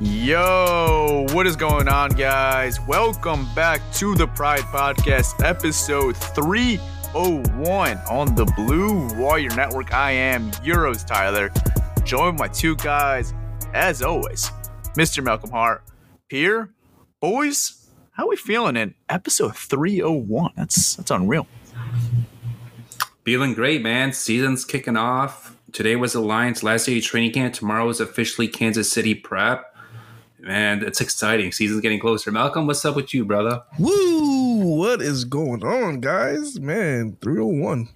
Yo, what is going on, guys? Welcome back to the Pride Podcast, episode 301 on the Blue Wire Network. I am Euros Tyler, joined by two guys, as always, Mr. Malcolm Hart. Pierre, boys, how are we feeling in episode 301? That's that's unreal. Feeling great, man. Season's kicking off. Today was Lions' last day of training camp. Tomorrow is officially Kansas City prep. Man, it's exciting. Season's getting closer. Malcolm, what's up with you, brother? Woo! What is going on, guys? Man, 301.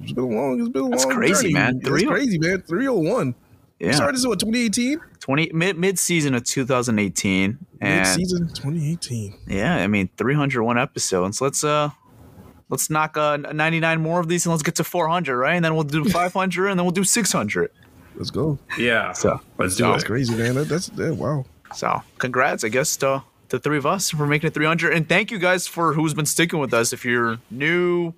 It's been a long, it's been a That's long crazy, journey. man. That's 301. crazy, man. 301. Yeah, Started this in what, 2018? 20 mid mid season of 2018, Mid-season 2018. Yeah, I mean, 301 episodes. Let's uh, let's knock uh 99 more of these, and let's get to 400, right? And then we'll do 500, and then we'll do 600. Let's go. Yeah. So, let's do That's it. crazy, man. That, that's that, wow. So congrats, I guess, to the three of us for making it 300, and thank you guys for who's been sticking with us. If you're new,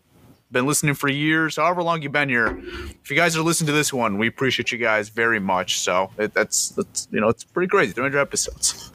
been listening for years, however long you've been here, if you guys are listening to this one, we appreciate you guys very much. So it, that's that's you know, it's pretty crazy, 300 episodes.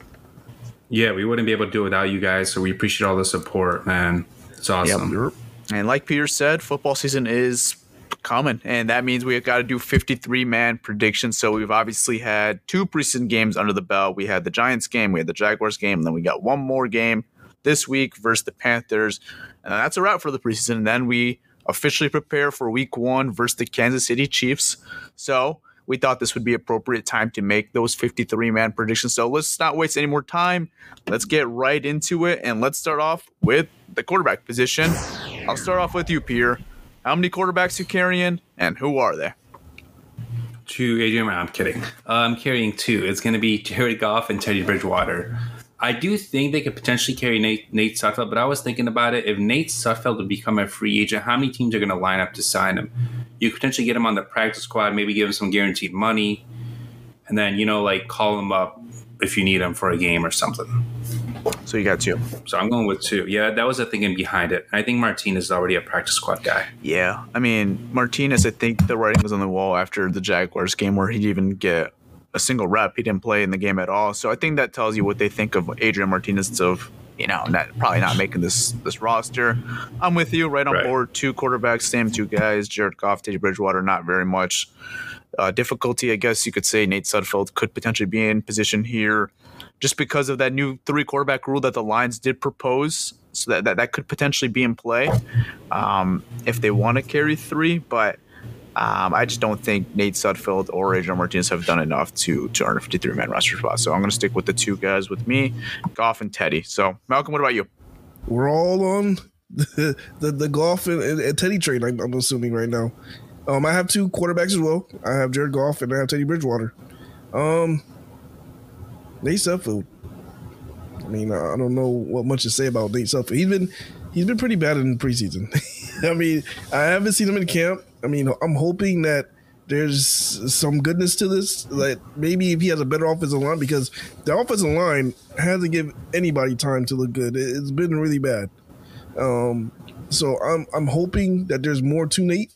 Yeah, we wouldn't be able to do it without you guys, so we appreciate all the support, man. It's awesome. And like Peter said, football season is coming, and that means we've got to do 53 man predictions. So we've obviously had two preseason games under the belt. We had the Giants game, we had the Jaguars game, and then we got one more game this week versus the Panthers. And that's a wrap for the preseason. And then we officially prepare for week one versus the Kansas City Chiefs. So we thought this would be appropriate time to make those 53 man predictions. So let's not waste any more time. Let's get right into it. And let's start off with the quarterback position. I'll start off with you, Pierre. How many quarterbacks you carrying, and who are they? Two Adrian, I'm kidding. Uh, I'm carrying two. It's going to be Jared Goff and Teddy Bridgewater. I do think they could potentially carry Nate, Nate but I was thinking about it. If Nate Sudfeld would become a free agent, how many teams are going to line up to sign him? You could potentially get him on the practice squad, maybe give him some guaranteed money, and then, you know, like call him up if you need him for a game or something. So you got two. So I'm going with two. Yeah, that was the thinking behind it. I think Martinez is already a practice squad guy. Yeah, I mean Martinez. I think the writing was on the wall after the Jaguars game, where he didn't even get a single rep. He didn't play in the game at all. So I think that tells you what they think of Adrian Martinez of you know not probably not making this this roster. I'm with you, right on Right. board. Two quarterbacks, same two guys. Jared Goff, Teddy Bridgewater, not very much uh, difficulty. I guess you could say Nate Sudfeld could potentially be in position here, just because of that new three quarterback rule that the Lions did propose. So that that, that could potentially be in play um, if they want to carry three, but. Um, I just don't think Nate Sudfeld or Adrian Martinez have done enough to to earn a 53 man roster spot. So I'm going to stick with the two guys with me, Goff and Teddy. So Malcolm, what about you? We're all on the the, the Goff and, and, and Teddy train. I'm, I'm assuming right now. Um, I have two quarterbacks as well. I have Jared Goff and I have Teddy Bridgewater. Um, Nate Sudfeld. I mean, I don't know what much to say about Nate Sudfeld. He's been he's been pretty bad in the preseason. I mean, I haven't seen him in camp. I mean, I'm hoping that there's some goodness to this. Like maybe if he has a better offensive line, because the offensive line hasn't given anybody time to look good. It's been really bad. Um, so I'm I'm hoping that there's more to Nate,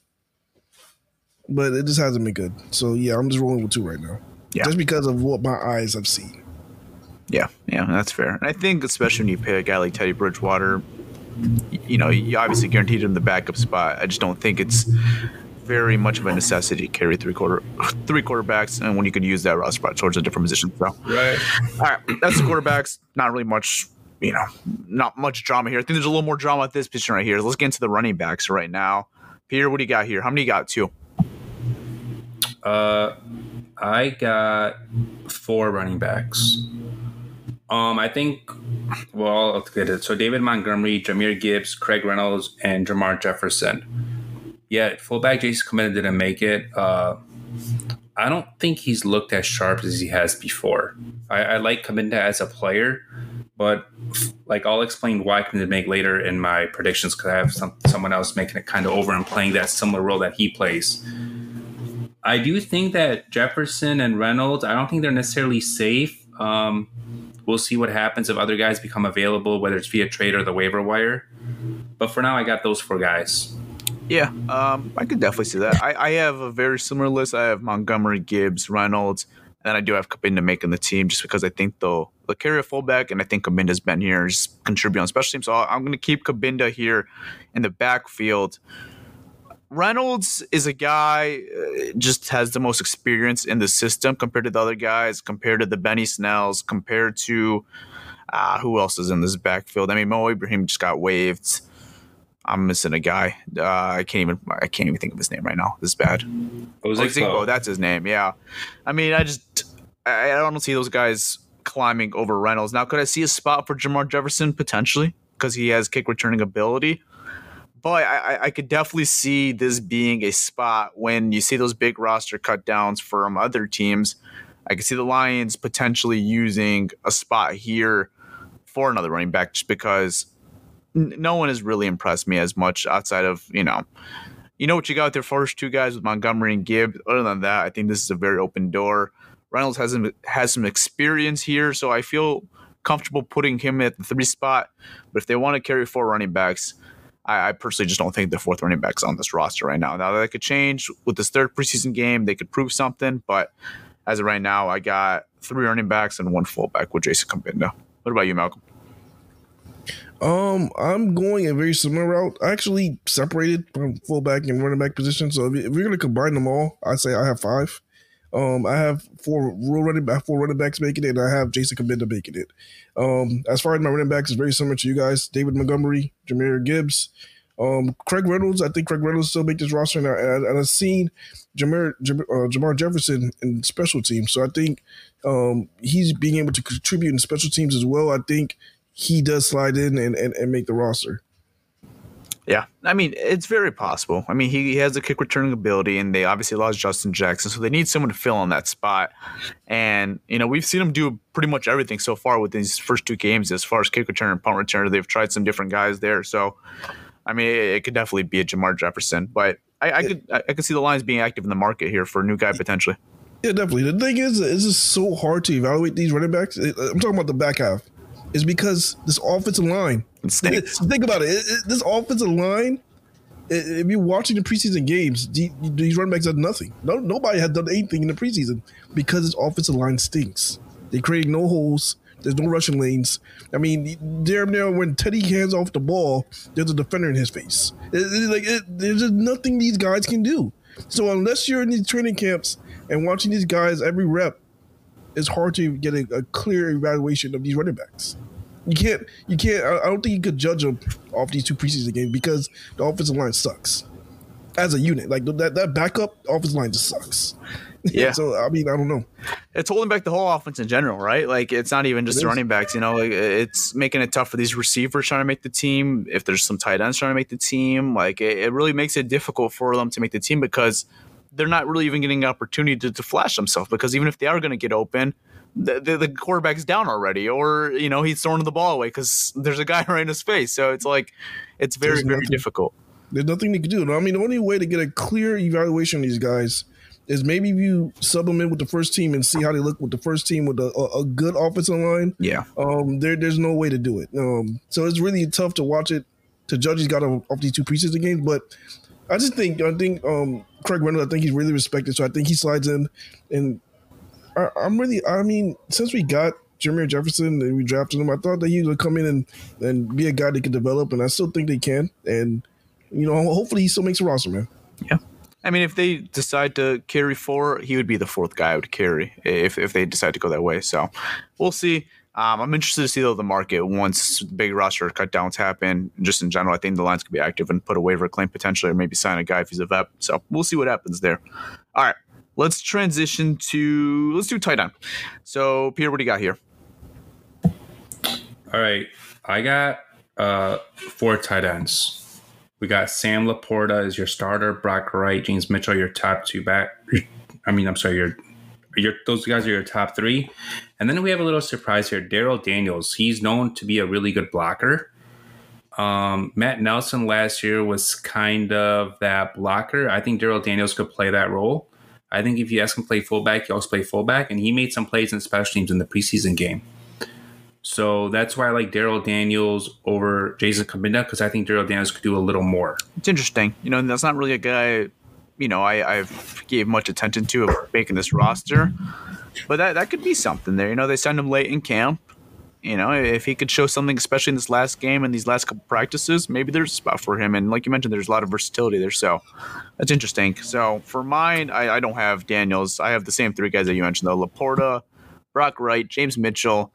but it just hasn't been good. So yeah, I'm just rolling with two right now, Yeah. just because of what my eyes have seen. Yeah, yeah, that's fair. And I think especially when you pay a guy like Teddy Bridgewater, you know, you obviously guaranteed him the backup spot. I just don't think it's very much of a necessity to carry three quarter three quarterbacks and when you could use that roster spot towards a different position. So Right. all right, that's the quarterbacks. Not really much, you know, not much drama here. I think there's a little more drama at this position right here. Let's get into the running backs right now. Peter, what do you got here? How many you got? Two. Uh, I got four running backs. Um, I think. Well, let's get it. So David Montgomery, Jahmyr Gibbs, Craig Reynolds, and Jermar Jefferson. Yeah, fullback Jason Cabinda didn't make it. Uh, I don't think he's looked as sharp as he has before. I, I like Cabinda as a player, but like I'll explain why can make later in my predictions because I have some someone else making it kind of over and playing that similar role that he plays. I do think that Jefferson and Reynolds, I don't think they're necessarily safe. Um, we'll see what happens if other guys become available, whether it's via trade or the waiver wire. But for now, I got those four guys. Yeah, um, I could definitely see that. I, I have a very similar list. I have Montgomery, Gibbs, Reynolds, and I do have Cabinda making the team just because I think they'll, they'll carry a fullback, and I think Cabinda's been here just contribute on special teams. So I'm going to keep Cabinda here in the backfield. Reynolds is a guy uh, just has the most experience in the system compared to the other guys, compared to the Benny Snells, compared to uh, who else is in this backfield. I mean, Mo Ibrahim just got waived. I'm missing a guy. Uh, I can't even. I can't even think of his name right now. This is bad. Ozigbo. Oh, that's his name. Yeah. I mean, I just I, I don't see those guys climbing over Reynolds. Now, could I see a spot for Jermar Jefferson potentially because he has kick returning ability? But I, I- could definitely see this being a spot when you see those big roster cut downs from other teams. I could see the Lions potentially using a spot here for another running back just because no one has really impressed me as much outside of, you know, you know what you got with their first two guys with Montgomery and Gibb. Other than that, I think this is a very open door. Reynolds has some, has some experience here, so I feel comfortable putting him at the three spot. But if they want to carry four running backs, I, I personally just don't think the fourth running back's on this roster right now. Now that could change with this third preseason game, they could prove something. But as of right now, I got three running backs and one fullback with Jason Cabinda. What about you, Malcolm? Um, I'm going a very similar route. I actually separated from fullback and running back position. So if, if we're gonna combine them all, I say I have five. Um, I have four real running back, four running backs making it, and I have Jason Cabinda making it. Um, as far as my running backs, is very similar to you guys: David Montgomery, Jahmyr Gibbs, um, Craig Reynolds. I think Craig Reynolds still make this roster, and, I, and, I've seen Jermar, Jam- uh, Jermar Jefferson in special teams. So I think um, he's being able to contribute in special teams as well. I think he does slide in and, and, and make the roster. Yeah, I mean it's very possible. I mean he, he has the kick returning ability, and they obviously lost Justin Jackson, so they need someone to fill in that spot. And you know we've seen him do pretty much everything so far with these first two games, as far as kick return and punt return. They've tried some different guys there, so I mean it, it could definitely be a Jermar Jefferson. But I, I could I, I could see the Lions being active in the market here for a new guy potentially. Yeah, definitely. The thing is, it's just so hard to evaluate these running backs. I'm talking about the back half. It's because this offensive line. Think about it. It- it- This offensive line. If you're watching the preseason games, these running backs have nothing. No, nobody had done anything in the preseason because this offensive line stinks. They create no holes. There's no rushing lanes. I mean, damn near when Teddy hands off the ball, there's a defender in his face. It- it- like it, there's just nothing these guys can do. So unless you're in these training camps and watching these guys every rep, it's hard to get a, a clear evaluation of these running backs. You can't, you can't. I I don't think you could judge them off these two preseason games because the offensive line sucks as a unit. Like that, that backup offensive line just sucks. Yeah. so I mean, I don't know. it's holding back the whole offense in general, right? Like it's not even just the running backs, you know, like it's making it tough for these receivers trying to make the team. If there's some tight ends trying to make the team, like it, it really makes it difficult for them to make the team because they're not really even getting an opportunity to, to flash themselves. Because even if they are going to get open, the, the, the, quarterback's down already, or you know he's throwing the ball away because there's a guy right in his face. So it's like it's very there's very nothing, difficult. There's nothing they can do. I mean, the only way to get a clear evaluation of these guys is maybe you sub them in with the first team and see how they look with the first team with a, a, a good offensive line. Yeah. Um. There, there's no way to do it. Um. So it's really tough to watch it. To judge, he's got off these two preseason games, but I just think I think um Craig Reynolds. I think he's really respected, so I think he slides in. And I, am really. I mean, since we got Jermar Jefferson and we drafted him, I thought that he would come in and and be a guy that could develop, and I still think they can. And you know, hopefully he still makes a roster, man. Yeah. I mean, if they decide to carry four, he would be the fourth guy I would carry if, if they decide to go that way. So we'll see. Um, I'm interested to see though the market once big roster cut downs happen. Just in general, I think the lines could be active and put a waiver claim potentially, or maybe sign a guy if he's a vet. So we'll see what happens there. All right, let's transition to let's do tight end. So Peter, what do you got here? All right, I got uh, four tight ends. We got Sam LaPorta as your starter, Brock Wright, James Mitchell, your top two back. I mean, I'm sorry, your your those guys are your top three. And then we have a little surprise here. Darrell Daniels. He's known to be a really good blocker. Um, Matt Nelson last year was kind of that blocker. I think Darrell Daniels could play that role. I think if you ask him to play fullback, he also play fullback, and he made some plays in special teams in the preseason game. So that's why I like Darrell Daniels over Jason Cabinda because I think Darrell Daniels could do a little more. It's interesting. You know, that's not really a guy, you know, I, I've gave much attention to making this roster. But that, that could be something there. You know, they send him late in camp. You know, if he could show something, especially in this last game and these last couple practices, maybe there's a spot for him. And like you mentioned, there's a lot of versatility there. So that's interesting. So for mine, I, I don't have Daniels. I have the same three guys that you mentioned, though LaPorta, Brock Wright, James Mitchell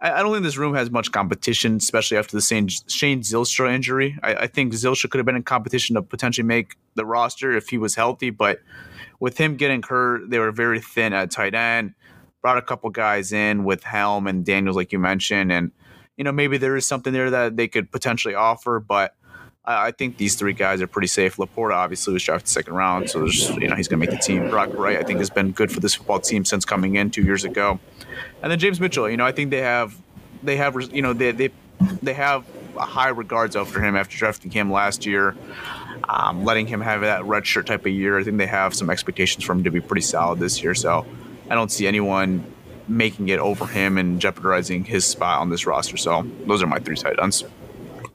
I, I, don't think this room has much competition, especially after the Shane, Shane Zylstra injury. I, I, think Zylstra could have been in competition to potentially make the roster if he was healthy, but with him getting hurt, they were very thin at tight end. Brought a couple guys in with Helm and Daniels, like you mentioned, and you know maybe there is something there that they could potentially offer, but. I think these three guys are pretty safe. LaPorta obviously was drafted second round, so there's, you know he's going to make the team. Brock Wright, I think, has been good for this football team since coming in two years ago. And then James Mitchell, you know, I think they have they have you know they they they have high regards after him after drafting him last year. Um, letting him have that red shirt type of year, I think they have some expectations for him to be pretty solid this year. So I don't see anyone making it over him and jeopardizing his spot on this roster. So those are my three tight ends.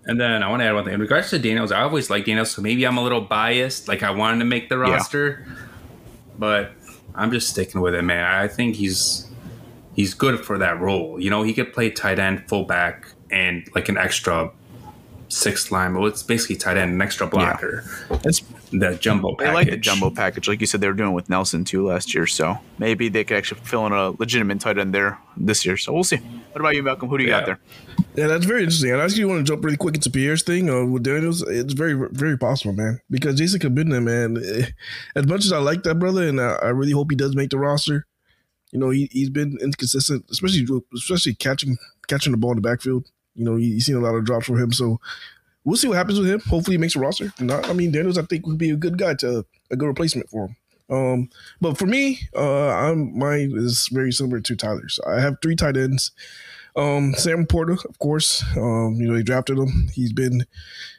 And then I want to add one thing in regards to Daniels. I always like Daniels, so maybe I'm a little biased. Like I wanted to make the roster, yeah. but I'm just sticking with it, man. I think he's he's good for that role. You know, he could play tight end, fullback, and like an extra sixth line. Well, it's basically tight end, an extra blocker. Yeah. It's the jumbo package. I like the jumbo package, like you said, they were doing with Nelson too last year. So maybe they could actually fill in a legitimate tight end there this year. So we'll see. What about you, Malcolm? Who do you yeah. got there? Yeah, that's very interesting. I actually want to jump really quick into Pierre's thing uh, with Daniels. It's very, very possible, man. Because Jason Cabinda, man, eh, as much as I like that brother, and I, I really hope he does make the roster, you know, he he's been inconsistent, especially especially catching catching the ball in the backfield. You know, he's seen a lot of drops from him. So we'll see what happens with him. Hopefully, he makes a roster. Not, I mean, Daniels, I think would be a good guy to a good replacement for him. Um, but for me, uh, I'm mine is very similar to Tyler's. I have three tight ends. Um, Sam Porter, of course. Um, you know, they drafted him. He's been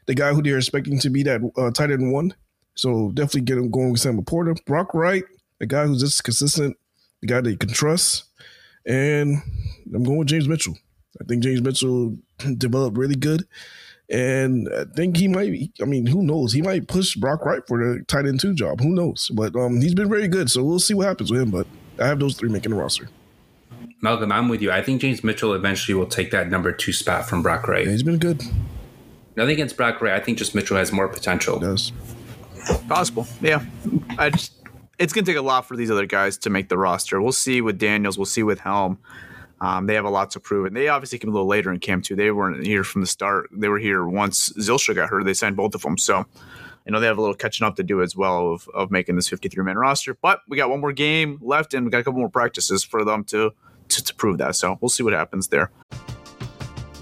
the guy who they're expecting to be that uh, tight end one. So definitely get him going with Sam Porter. Brock Wright, a guy who's just consistent the guy that you can trust. And I'm going with James Mitchell. I think James Mitchell developed really good. And I think he might, I mean, who knows? He might push Brock Wright for the tight end two job. Who knows? But um, he's been very good. So we'll see what happens with him. But I have those three making the roster. Malcolm, I'm with you. I think James Mitchell eventually will take that number two spot from Brock Wright. Yeah, he's been good. Nothing against Brock Wright. I think just Mitchell has more potential. He does. Possible. Yeah. I just it's going to take a lot for these other guys to make the roster. We'll see with Daniels. We'll see with Helm. Um, they have a lot to prove, and they obviously came a little later in camp too. They weren't here from the start. They were here once Zylstra got hurt. They signed both of them, so I know they have a little catching up to do as well of, of making this 53 man roster. But we got one more game left, and we got a couple more practices for them to to, to prove that. So we'll see what happens there.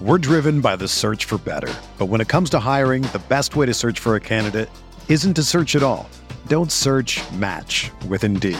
We're driven by the search for better, but when it comes to hiring, the best way to search for a candidate isn't to search at all. Don't search. Match with Indeed.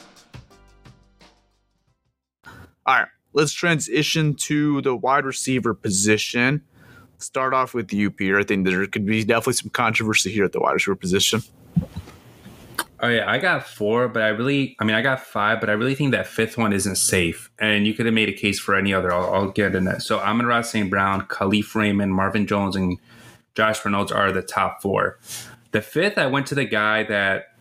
All right, let's transition to the wide receiver position. Start off with you, Peter. I think there could be definitely some controversy here at the wide receiver position. Oh yeah, I got four, but I really, I mean, I got five, but I really think that fifth one isn't safe. And you could have made a case for any other. I'll, I'll get in that. So Amon-Ra St. Brown, Kalif Raymond, Marvin Jones, and Josh Reynolds are the top four. The fifth, I went to the guy that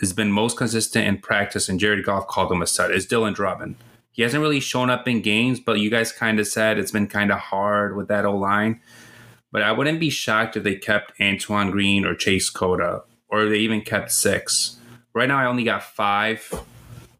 has been most consistent in practice, and Jared Goff called him a stud, is Dylan Drummond. He hasn't really shown up in games, but you guys kind of said it's been kind of hard with that O line. But I wouldn't be shocked if they kept Antoine Green or Chase Cota, or they even kept six. Right now, I only got five.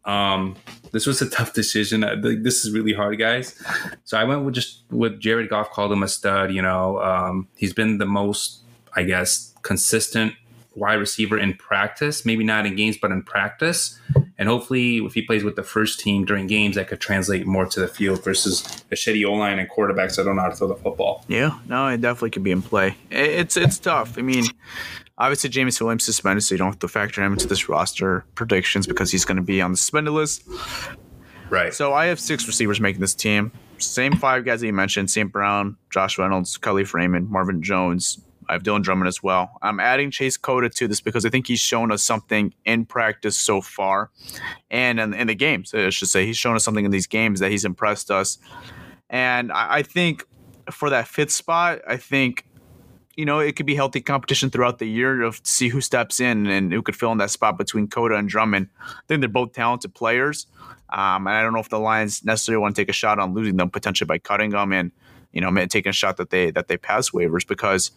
Um, this was a tough decision. This is really hard, guys. So I went with just with Jared Goff, called him a stud. You know, um, he's been the most, I guess, consistent wide receiver in practice. Maybe not in games, but in practice. And hopefully, if he plays with the first team during games, that could translate more to the field versus a shitty O line and quarterbacks that don't know how to throw the football. Yeah, no, it definitely could be in play. It's it's tough. I mean, obviously James Williams suspended, so you don't have to factor him into this roster predictions because he's going to be on the suspended list. Right. So I have six receivers making this team. Same five guys that you mentioned: St. Brown, Josh Reynolds, Kalif Raymond, Marvin Jones, I have Dylan Drummond as well. I'm adding Chase Cota to this because I think he's shown us something in practice so far, and in, in the games. I should say he's shown us something in these games that he's impressed us. And I, I think for that fifth spot, I think you know it could be healthy competition throughout the year to see who steps in and who could fill in that spot between Cota and Drummond. I think they're both talented players, um, and I don't know if the Lions necessarily want to take a shot on losing them potentially by cutting them and you know taking a shot that they that they pass waivers because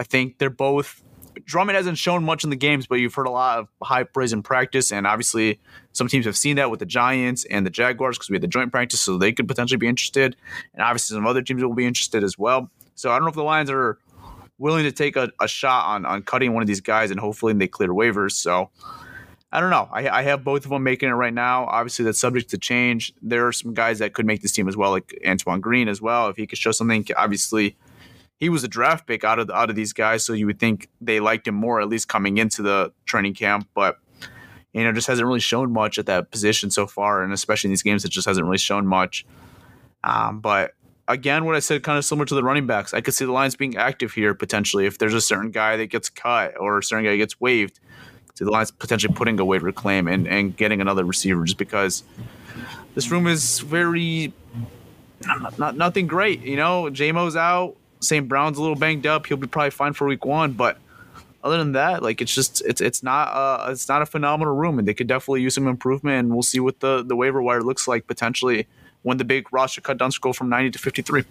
I think they're both. Drummond hasn't shown much in the games, but you've heard a lot of high praise in practice, and obviously some teams have seen that with the Giants and the Jaguars because we had the joint practice, so they could potentially be interested, and obviously some other teams will be interested as well. So I don't know if the Lions are willing to take a, a shot on on cutting one of these guys, and hopefully they clear waivers. So I don't know. I, I, have both of them making it right now. Obviously, that's subject to change. There are some guys that could make this team as well, like Antoine Green as well. If he could show something, obviously he was a draft pick out of the, out of these guys, so you would think they liked him more at least coming into the training camp, but you know just hasn't really shown much at that position so far, and especially in these games, it just hasn't really shown much. Um, but again, what I said, kind of similar to the running backs, I could see the Lions being active here potentially if there's a certain guy that gets cut or a certain guy gets waived. See the Lions potentially putting a waiver claim and, and getting another receiver just because this room is very not, not nothing great. You know, Jamo's out. St. Brown's a little banged up. He'll be probably fine for week one, but other than that, like it's just it's it's not uh it's not a phenomenal room, and they could definitely use some improvement. And we'll see what the the waiver wire looks like potentially when the big roster cut downs go from ninety to fifty three.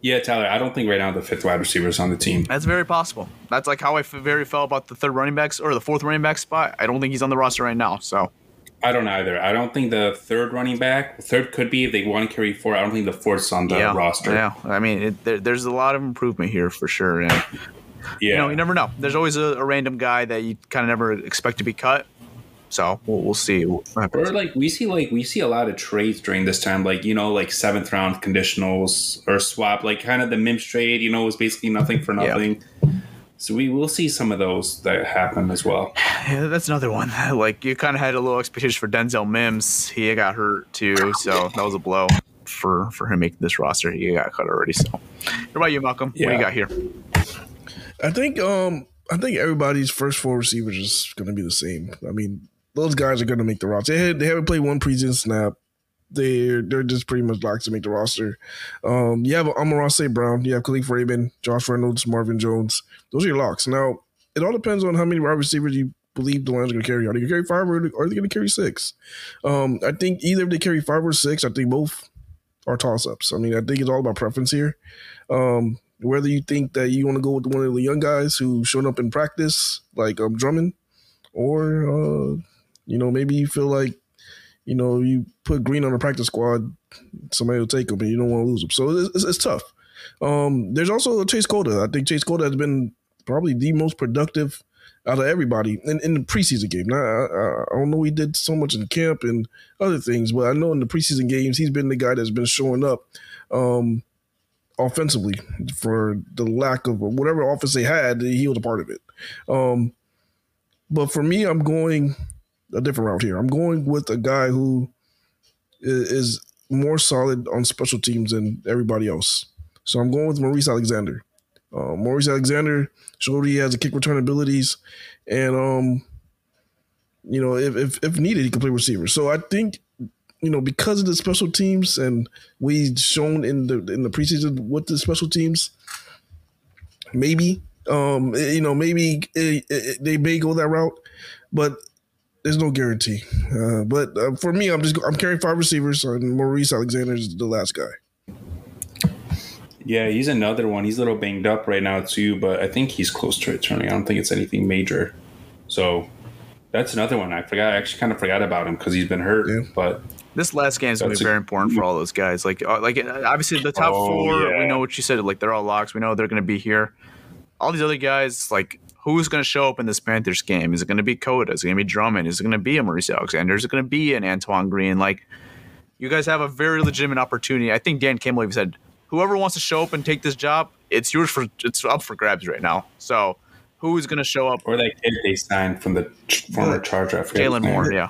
Yeah, Tyler, I don't think right now the fifth wide receiver is on the team. That's very possible. That's like how I very felt about the third running backs or the fourth running back spot. I don't think he's on the roster right now. So I don't either. I don't think the third running back, third could be if they want to carry four. I don't think the fourth's on the yeah, roster. Yeah, I mean, it, there, there's a lot of improvement here for sure. And, yeah, you know, you never know. There's always a, a random guy that you kind of never expect to be cut. So we'll, we'll see. or like we see like we see a lot of trades during this time, like you know, like seventh round conditionals or swap, like kind of the Mims trade. You know, was basically nothing for nothing. So we will see some of those that happen as well. Yeah, that's another one. Like you kind of had a little expectation for Denzel Mims. He got hurt too, so that was a blow for for him making this roster. He got cut already. So, what about you, Malcolm? What do you got here? I think um I think everybody's first four receivers is going to be the same. I mean, those guys are going to make the roster. They, had, they haven't played one preseason snap. They're they're just pretty much locked to make the roster. Um, you have St. Brown, you have Kalif Raymond, Josh Reynolds, Marvin Jones. Those are your locks. Now it all depends on how many wide receivers you believe the Lions are going to carry. Are they going to carry five or are they going to carry six? Um, I think either if they carry five or six, I think both are toss ups. I mean, I think it's all about preference here. Um, whether you think that you want to go with one of the young guys who showed up in practice, like um, Drummond, or uh, you know maybe you feel like you know you put Green on the practice squad, somebody will take him, and you don't want to lose him. So it's, it's, it's tough. Um, there's also Chase Cota. I think Chase Cota has been probably the most productive out of everybody in, in the preseason game. Now, I, I, don't know he did so much in camp and other things, but I know in the preseason games he's been the guy that's been showing up. Um, offensively for the lack of whatever offense they had, he was a part of it. Um, but for me, I'm going a different route here. I'm going with a guy who is more solid on special teams than everybody else. So I'm going with Maurice Alexander. Uh, Maurice Alexander showed he has a kick return abilities, and um, you know if, if if needed, he can play receiver. So I think you know, because of the special teams and we shown in the in the preseason with the special teams, maybe um, you know, maybe it, it, they may go that route, but there's no guarantee. Uh, but uh, for me, I'm just I'm carrying five receivers, and Maurice Alexander is the last guy. Yeah, he's another one. He's a little banged up right now too, but I think he's close to returning. I don't think it's anything major. So that's another one. I forgot. I actually kind of forgot about him because he's been hurt. Yeah. But This last game is going to That's be a- very important for all those guys. Like, uh, like uh, obviously the top Oh, four, yeah. we know what you said. Like, they're all locks. We know they're going to be here. All these other guys, like, who's going to show up in this Panthers game? Is it going to be Cota? Is it going to be Drummond? Is it going to be a Maurice Alexander? Is it going to be an Antoine Green? Like, you guys have a very legitimate opportunity. I think Dan Campbell even said, whoever wants to show up and take this job, it's yours for it's up for grabs right now. So, who's going to show up? or that kid they signed from the ch- former Charger, I forget Jalen name. Moore, yeah.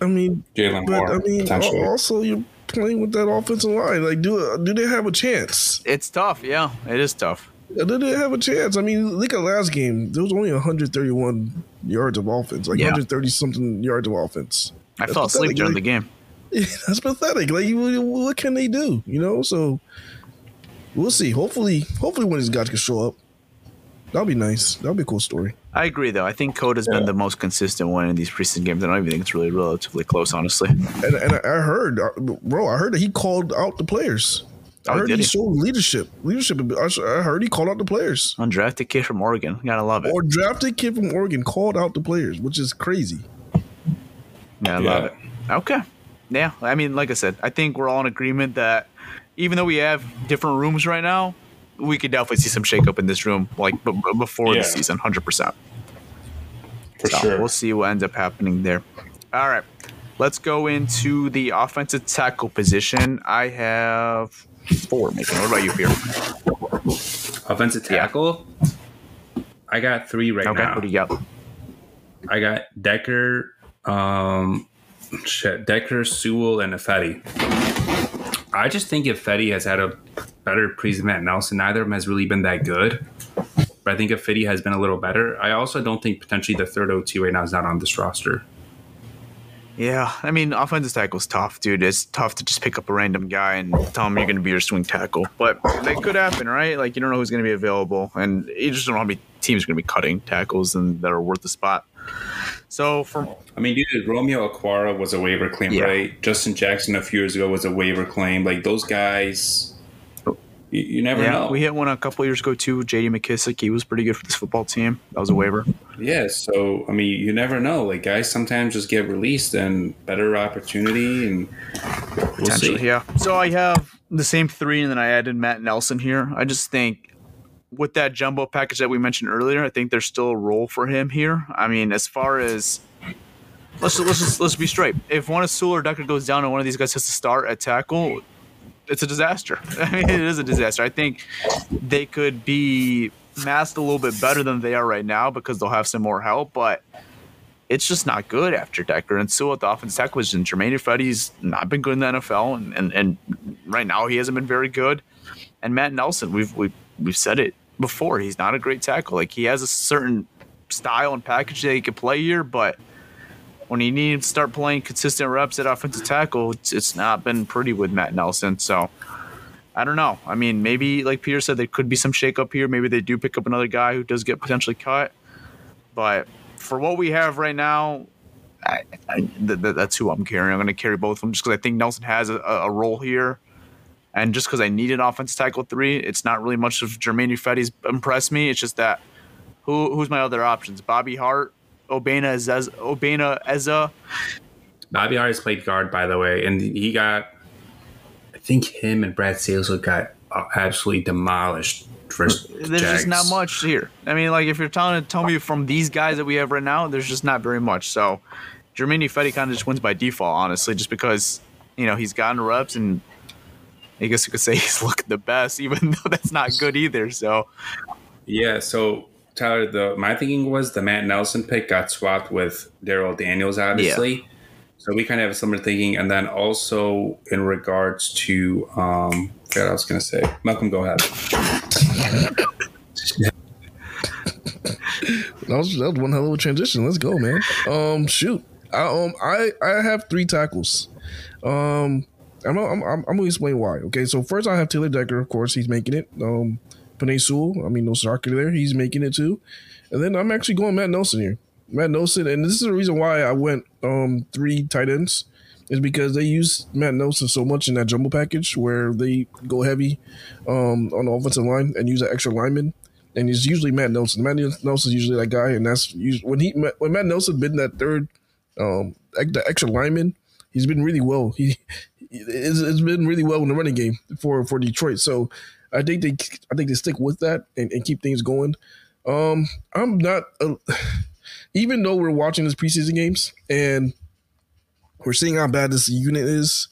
I mean, Jalen but Moore, I mean, potentially. also you're playing with that offensive line. Like, do do they have a chance? It's tough. Yeah, it is tough. They didn't have a chance? I mean, look at last game. There was only 131 yards of offense, like Yeah. 130 something yards of offense. I That's fell asleep during Like, the game. Yeah, That's pathetic. Like, what can they do? You know, so we'll see. Hopefully, hopefully, one of these guys can show up. That'll be nice. That'll be a cool story. I agree, though. I think Code has been the most consistent one in these preseason games. I don't even think it's really relatively close, honestly. And, and I I heard, uh, bro, I heard that he called out the players. I Oh, heard did he he? showed leadership. Leadership. I I heard he called out the players. Undrafted kid from Oregon. Gotta love it. Or drafted kid from Oregon called out the players, which is crazy. Yeah, I love it. Okay. Yeah, I mean, like I said, I think we're all in agreement that even though we have different rooms right now, we could definitely see some shakeup in this room, like b- b- before Yeah. the season, hundred percent. for So sure. we'll see what ends up happening there. All right, let's go into the offensive tackle position. I have four. Making. What about you here? Offensive Yeah. tackle. I got three right Okay, now. what do you got? I got Decker, um, shit, Decker, Sewell, and Ifedi. I just think if Ifedi has had a better preseason than Nelson, neither of them has really been that good. But I think if Ifedi has been a little better, I also don't think potentially the third OT right now is not on this roster. Yeah, I mean, offensive tackle's tough, dude. It's tough to just pick up a random guy and tell him you're going to be your swing tackle. But that could happen, right? Like, you don't know who's going to be available, and you just don't know how many teams are going to be cutting tackles and that are worth the spot. So, from I mean, dude, Romeo Okwara was a waiver claim, Yeah. right? Justin Jackson a few years ago was a waiver claim. Like those guys, you, you never yeah, know. we hit one a couple years ago too. J.D. McKissic, he was pretty good for this football team. That was a waiver. Yeah, so I mean, you never know. Like guys sometimes just get released and better opportunity, and we'll potentially. see. Yeah. So I have the same three, and then I added Matt Nelson here. I just think with that jumbo package that we mentioned earlier, I think there's still a role for him here. I mean, as far as let's let's just let's be straight. If one of Sewell or Decker goes down and one of these guys has to start at tackle, it's a disaster. I mean, it is a disaster. I think they could be masked a little bit better than they are right now because they'll have some more help, but it's just not good after Decker and Sewell at the offensive tackle position. Germain Ifedi's not been good in the NFL, and, and, and right now he hasn't been very good. And Matt Nelson, we've, we've, we've said it before, he's not a great tackle. Like he has a certain style and package that he can play here, but when he needs to start playing consistent reps at offensive tackle, it's, it's not been pretty with Matt Nelson. So I don't know. I mean, maybe like Peter said, there could be some shakeup here. Maybe they do pick up another guy who does get potentially cut, but for what we have right now, I, I, th- th- that's who I'm carrying. I'm going to carry both of them just because I think Nelson has a, a role here. And just because I need an offensive tackle three, it's not really much of Germain Ifedi's impressed me. It's just that who who's my other options? Bobby Hart, Obinna Eze, Obinna Eze. Bobby Hart has played guard, by the way, and he got, I think him and Brad Sales would got uh, absolutely demolished there's Jags. just not much here. I mean, like if you're telling tell me from these guys that we have right now, there's just not very much. So Germain Ifedi kind of just wins by default, honestly, just because you know he's gotten reps and I guess you could say he's looking the best, even though that's not good either. So yeah, so Tyler, the my thinking was the Matt Nelson pick got swapped with Darrell Daniels, obviously. Yeah. So we kind of have similar thinking, and then also in regards to um, what I was going to say. Malcolm, go ahead. that, was, that was one hell of a transition. Let's go, man. Um, shoot. I um I I have three tackles. Um, I'm I'm I'm, I'm gonna explain why. Okay, so first I have Taylor Decker. Of course, he's making it. Um, Penei Sewell. I mean, no Sarker there. He's making it too. And then I'm actually going Matt Nelson here. Matt Nelson, and this is the reason why I went um three tight ends is because they use Matt Nelson so much in that jumbo package where they go heavy um, on the offensive line and use an extra lineman. And it's usually Matt Nelson. Matt Nelson's usually that guy, and that's when he when Matt Nelson been that third um, the extra lineman. He's been really well. He it's, it's been really well in the running game for for Detroit. So I think they I think they stick with that and, and keep things going. Um, I'm not uh, even though we're watching this preseason games and we're seeing how bad this unit is.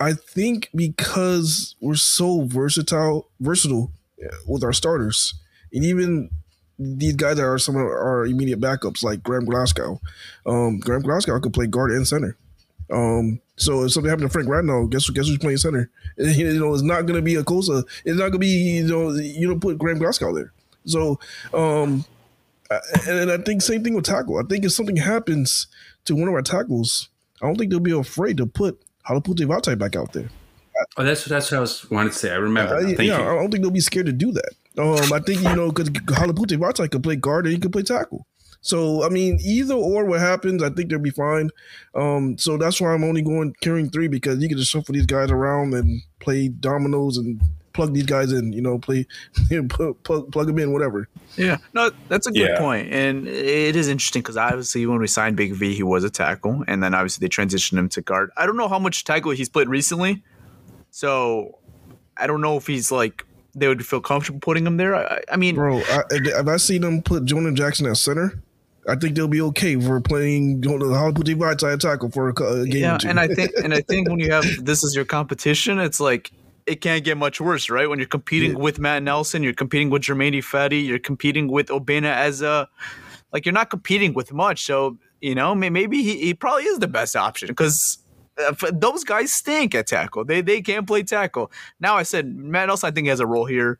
I think because we're so versatile, versatile with our starters, and even these guys that are some of our immediate backups, like Graham Glasgow. Um, Graham Glasgow could play guard and center. Um, so if something happened to Frank Ragnow, guess guess who's playing center? You know, it's not going to be Awosika. It's not going to be you know you don't put Graham Glasgow there. So, um, and, and I think same thing with tackle. I think if something happens to one of our tackles, I don't think they'll be afraid to put Halapoulivaati Vaitai back out there. Oh, that's that's what I was wanted to say. I remember. Uh, yeah, you. I don't think they'll be scared to do that. Um, I think you know because Halapoulivaati Vaitai can play guard and he can play tackle. So I mean, either or what happens, I think they'll be fine. Um, so that's why I'm only going carrying three because you can just shuffle these guys around and play dominoes and plug these guys in, you know, play, you know, plug, plug, plug them in, whatever. Yeah, no, that's a good yeah. point. and it is interesting because obviously when we signed Big V, he was a tackle, and then obviously they transitioned him to guard. I don't know how much tackle he's played recently, so I don't know if he's like they would feel comfortable putting him there. I, I mean, bro, I, have I seen them put Jonah Jackson at center? I think they'll be okay for playing going to the Halapoulivaati Vaitai tackle for a, game. Yeah, and I think and I think when you have this is your competition, it's like it can't get much worse, right? When you're competing yeah. with Matt Nelson, you're competing with Germain Ifedi, you're competing with Obinna Eze. Like you're not competing with much. So, you know, maybe he, he probably is the best option because uh, those guys stink at tackle. They they can't play tackle. Now I said Matt Nelson, I think has a role here.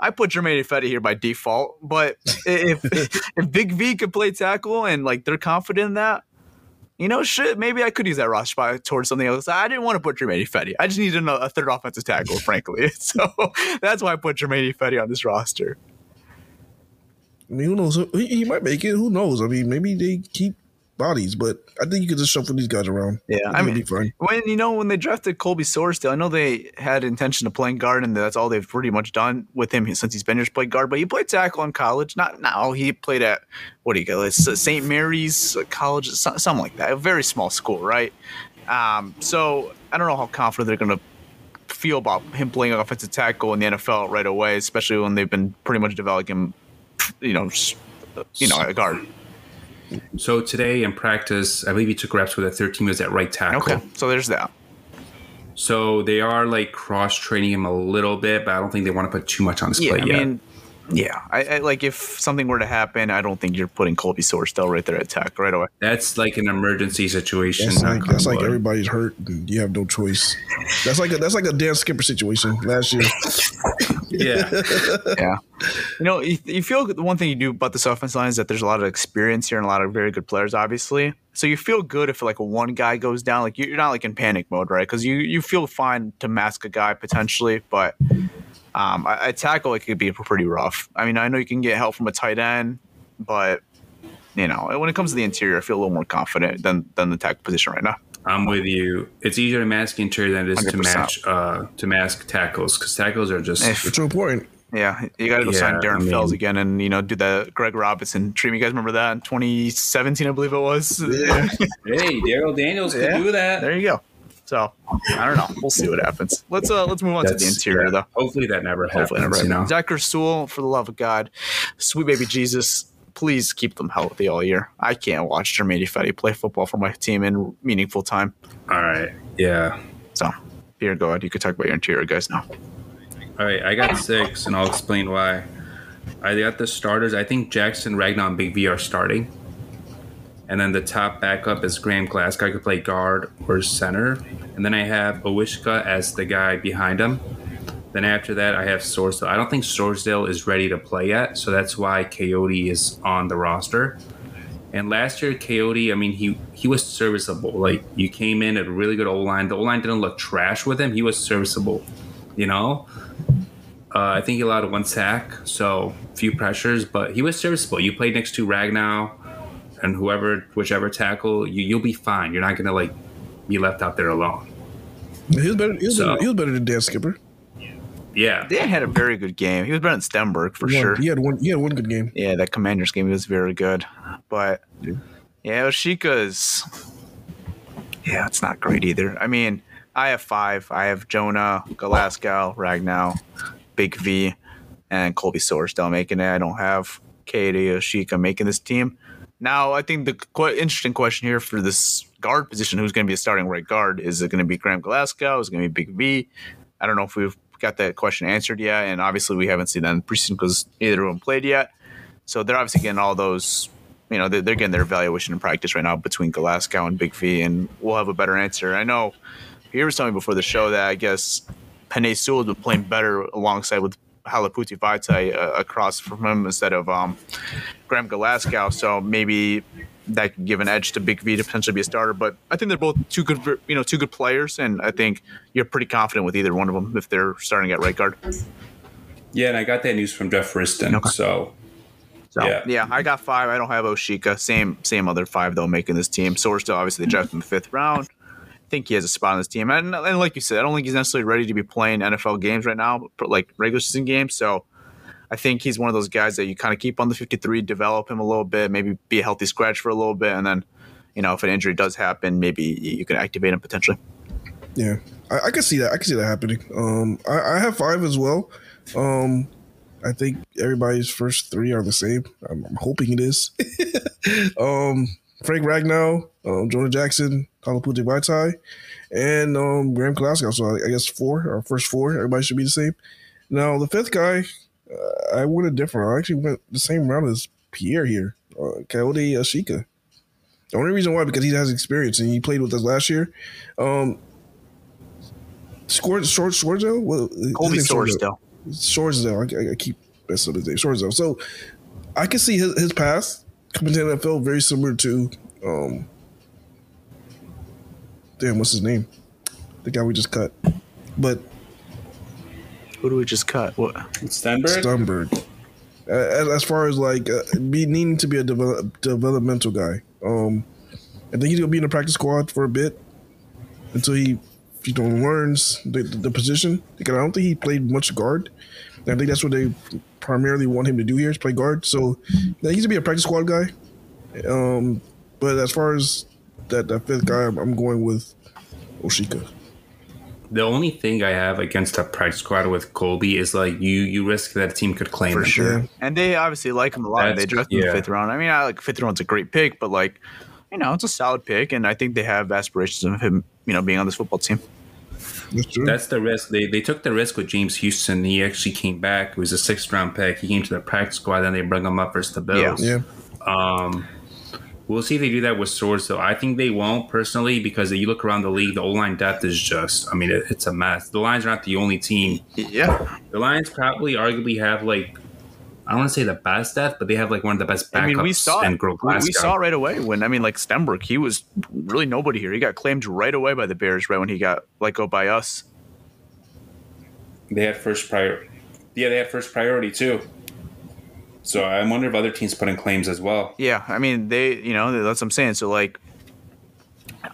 I put Germain Ifedi here by default, but if if Big V could play tackle and like they're confident in that, you know, shit, maybe I could use that roster spot towards something else. I didn't want to put Germain Ifedi. I just needed a, third offensive tackle, frankly. So that's why I put Germain Ifedi on this roster. I mean, who knows? He, he, might make it. Who knows? I mean, maybe they keep bodies, but I think you could just shuffle these guys around. Yeah, I mean, when you know when they drafted Colby Sorsdal, I know they had intention of playing guard, and that's all they've pretty much done with him since he's been here. Played guard, but he played tackle in college. Not now. He played at what do you call it? St. Mary's College, something like that. A very small school, right? Um, so I don't know how confident they're going to feel about him playing offensive tackle in the NFL right away, especially when they've been pretty much developing him, you know, you know, a guard. So today in practice, I believe he took reps with a 13 was at right tackle. Okay, so there's that. So they are like cross training him a little bit, but I don't think they want to put too much on his yeah, plate I yet. mean, Yeah, I, I like if something were to happen, I don't think you're putting Colby Sorsdal right there at tech right away. That's like an emergency situation. That's like that's like everybody's hurt. And you have no choice. That's like a, that's like a Dan Skipper situation last year. yeah. yeah. You know, you, you feel the one thing you do about this offense line is that there's a lot of experience here and a lot of very good players, obviously. So you feel good if like one guy goes down, like you're not like in panic mode, right? Because you you feel fine to mask a guy potentially, but um, I, I tackle it could be pretty rough. I mean, I know you can get help from a tight end, but you know, when it comes to the interior, I feel a little more confident than than the tackle position right now. I'm with you. It's easier to mask interior than it is to 100%. match uh, to mask tackles because tackles are just If- It's important. Yeah, you got to go sign Darren I Fells again, and you know do the Greg Robinson dream. You guys remember that in 2017, I believe it was. Yeah. hey, Darrell Daniels could Yeah. do that. There you go. So I don't know. We'll see what happens. Let's uh let's move on to the interior yeah. though. Hopefully that never Hopefully, happens. never. You know, Zach Sewell, for the love of God, sweet baby Jesus, please keep them healthy all year. I can't watch Germain Ifedi play football for my team in meaningful time. all right, yeah, So here, go ahead. You could talk about your interior guys now. all right. I got six, and I'll explain why. I got the starters. I think Jackson, Ragnow, and Big V are starting, and then the top backup is Graham Glasgow. I could play guard or center, and then I have Awosika as the guy behind him. Then after that, I have Sorsdal. I don't think Sorsdal is ready to play yet, so that's why Kayode is on the roster. And last year, Kayode, I mean, he he was serviceable. Like you came in at a really good O line. The O line didn't look trash with him. He was serviceable. You know, uh, I think he allowed one sack, so few pressures, but he was serviceable. You played next to Ragnow and whoever, whichever tackle, you you'll be fine. You're not gonna like be left out there alone. He was better. He was, So- better, he was better than Dan Skipper. Yeah, Dan had a very good game. He was better than Stenberg for One- sure. He had one. He had one good game. Yeah, that Commanders game was very good. But yeah, Awosika's yeah, it's not great either. I mean, I have five. I have Jonah, Glasgow, Ragnow, Big V, and Colby Sorsdal making it. I don't have Kayode Awosika making this team. Now, I think the interesting question here for this guard position, who's going to be a starting right guard, is it going to be Graham Glasgow? Is it going to be Big V? I don't know if we've got that question answered yet, and obviously we haven't seen that in preseason because either of them played yet. So they're obviously getting all those, you know, they're, they're getting their evaluation in practice right now between Glasgow and Big V, and we'll have a better answer. I know Pierre was telling me before the show that I guess Penei Sewell has been playing better alongside with Halapoulivaati Vaitai uh, across from him instead of um, Graham Glasgow. So maybe that could give an edge to Big V to potentially be a starter. But I think they're both two good, you know, two good players, and I think you're pretty confident with either one of them if they're starting at right guard. yeah, and I got that news from Jeff Risdon. Okay. So So Yeah. yeah. I got five. I don't have Awosika. Same same other five though making this team. So we're still obviously the draft in the fifth round. Think he has a spot on this team, and, and like you said, I don't think he's necessarily ready to be playing NFL games right now, but like regular season games. So I think he's one of those guys that you kind of keep on the 53, develop him a little bit, maybe be a healthy scratch for a little bit, and then you know if an injury does happen, maybe you can activate him potentially. Yeah, I, I can see that. I can see that happening. Um, I, I have five as well. Um, I think everybody's first three are the same. I'm, I'm hoping it is. um, Frank Ragnow, um, Jonah Jackson, Halapoulivaati Vaitai, and um, Graham Glasgow. So I, I guess four, our first four, everybody should be the same. Now the fifth guy, uh, I went a different. I actually went the same route as Pierre here, uh, Kayode Awosika. The only reason why because he has experience and he played with us last year. Um, Scored short Swordsdale? Well, Colby Sorsdal. Swordsdale. I, I keep messing up his name. Swordsdale. So I can see his, his path coming to NFL very similar to um damn, what's his name? The guy we just cut. But Who do we just cut? What? Stenberg. Stumberg. Uh, as, as far as like uh, be needing to be a develop, developmental guy, um, I think he's gonna be in the practice squad for a bit until he, you know, learns the, the position. Because I don't think he played much guard. And I think that's what they primarily want him to do here is play guard. So yeah, he's gonna be a practice squad guy. Um, but as far as that that fifth guy, I'm, I'm going with Awosika. The only thing I have against a practice squad with Colby is like you you risk that a team could claim for him. sure. And they obviously like him a lot. That's- they drafted him in yeah. the fifth round. I mean, I like fifth round's a great pick, but like, you know, it's a solid pick, and I think they have aspirations of him, you know, being on this football team. That's true. That's the risk. They they took the risk with James Houston. He actually came back. He was a sixth round pick. He came to the practice squad. Then they bring him up versus the Bills. yeah. Um, we'll see if they do that with Swords, though. I think they won't personally because you look around the league, the O line depth is just. I mean, it, it's a mess. The Lions are not the only team. Yeah, The Lions probably arguably have like. I don't want to say the best depth, but they have like one of the best backups I mean, we saw in it. Grove We, we saw right away when I mean, like Stenberg, he was really nobody here. He got claimed right away by the Bears right when he got let go by us. They had first priority. Yeah, they had first priority too. So I wonder if other teams put in claims as well. Yeah, I mean, they, you know, that's what I'm saying. So like,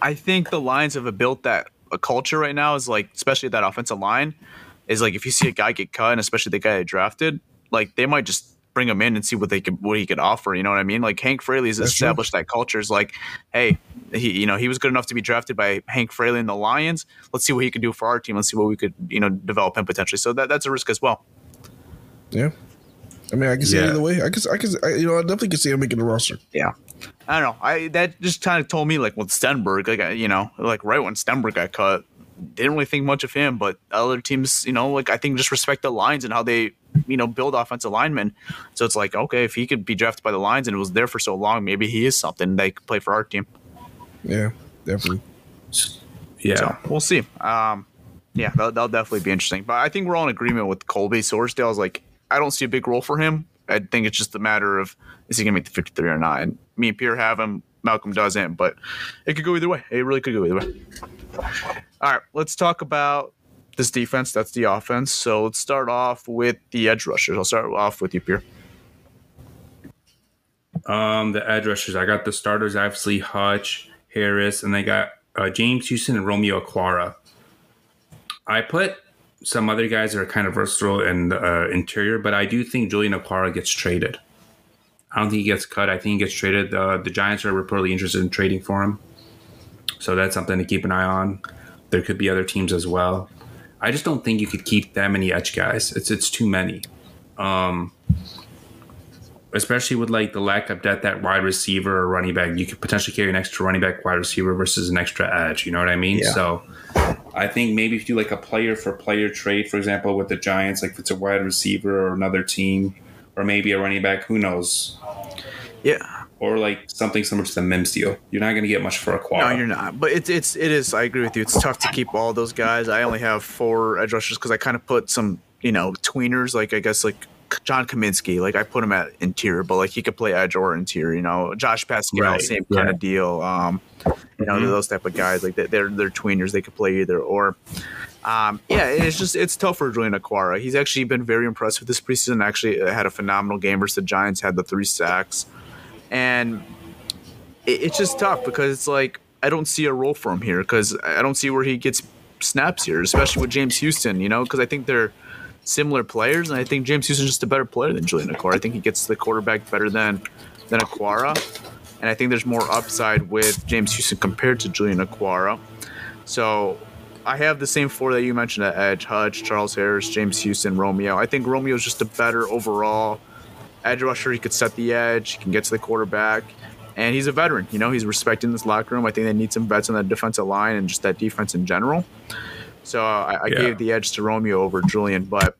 I think the Lions have built that a culture right now is like, especially that offensive line, is like if you see a guy get cut, and especially the guy they drafted, like they might just bring him in and see what they could what he could offer. You know what I mean? Like Hank Fraley's That's true. established that culture is like, hey, he you know he was good enough to be drafted by Hank Fraley and the Lions. Let's see what he could do for our team. Let's see what we could you know develop him potentially. So that that's a risk as well. Yeah. I mean, I can see Yeah. it either way. I can, I can, I, you know, I definitely can see him making the roster. Yeah. I don't know. I that just kind of told me like with Stenberg, like I- you know, like right when Stenberg got cut, didn't really think much of him. But other teams, you know, like I think just respect the lines and how they, you know, build offensive linemen. So it's like okay, if he could be drafted by the lines and it was there for so long, maybe he is something they could play for our team. Yeah, definitely. Yeah. So we'll see. Um, yeah, that'll, that'll definitely be interesting. But I think we're all in agreement with Colby Sorsdal. Is like I don't see a big role for him. I think it's just a matter of is he going to make the 53 or not. And me and Pierre have him. Malcolm doesn't, but it could go either way. It really could go either way. All right, let's talk about this defense. That's the offense. So let's start off with the edge rushers. I'll start off with you, Pierre. Um, the edge rushers. I got the starters, obviously Hutch, Harris, and they got uh, James Houston and Romeo Okwara. I put some other guys are kind of versatile in the uh, interior, but I do think Julian Okwara gets traded. I don't think he gets cut. I think he gets traded. Uh, the Giants are reportedly interested in trading for him, so that's something to keep an eye on. There could be other teams as well. I just don't think you could keep that many edge guys. It's it's too many. Um, especially with like the lack of depth at wide receiver or running back, you could potentially carry an extra running back wide receiver versus an extra edge. You know what I mean? Yeah. So I think maybe if you do like a player for player trade, for example, with the Giants, like if it's a wide receiver or another team, or maybe a running back, who knows? Yeah, Or like something similar to the Mims deal. You're not going to get much for a quad. No, you're not. But it's it's it is. I agree with you. It's tough to keep all those guys. I only have four edge rushers because I kind of put some you know tweeners like I guess like John Cominsky. Like I put him at interior, but like he could play edge or interior. You know, Josh Paschal, Right, same kind of deal. Um, you know, Mhm. those type of guys like they- they're they're tweeners. They could play either or. Um, yeah, it's just it's tough for Julian Okwara. He's actually been very impressive this preseason. Actually, uh, had a phenomenal game versus the Giants. Had the three sacks, and it, it's just tough because it's like I don't see a role for him here because I don't see where he gets snaps here, especially with James Houston. You know, because I think they're similar players, and I think James Houston's just a better player than Julian Okwara. I think he gets the quarterback better than than Okwara, and I think there's more upside with James Houston compared to Julian Okwara. So I have the same four that you mentioned at Edge: Hutch, Charles Harris, James Houston, Romeo. I think Romeo's just a better overall edge rusher. He could set the edge. He can get to the quarterback. And he's a veteran. You know, he's respecting this locker room. I think they need some vets on that defensive line and just that defense in general. So uh, I, I Yeah. gave the edge to Romeo over Julian. But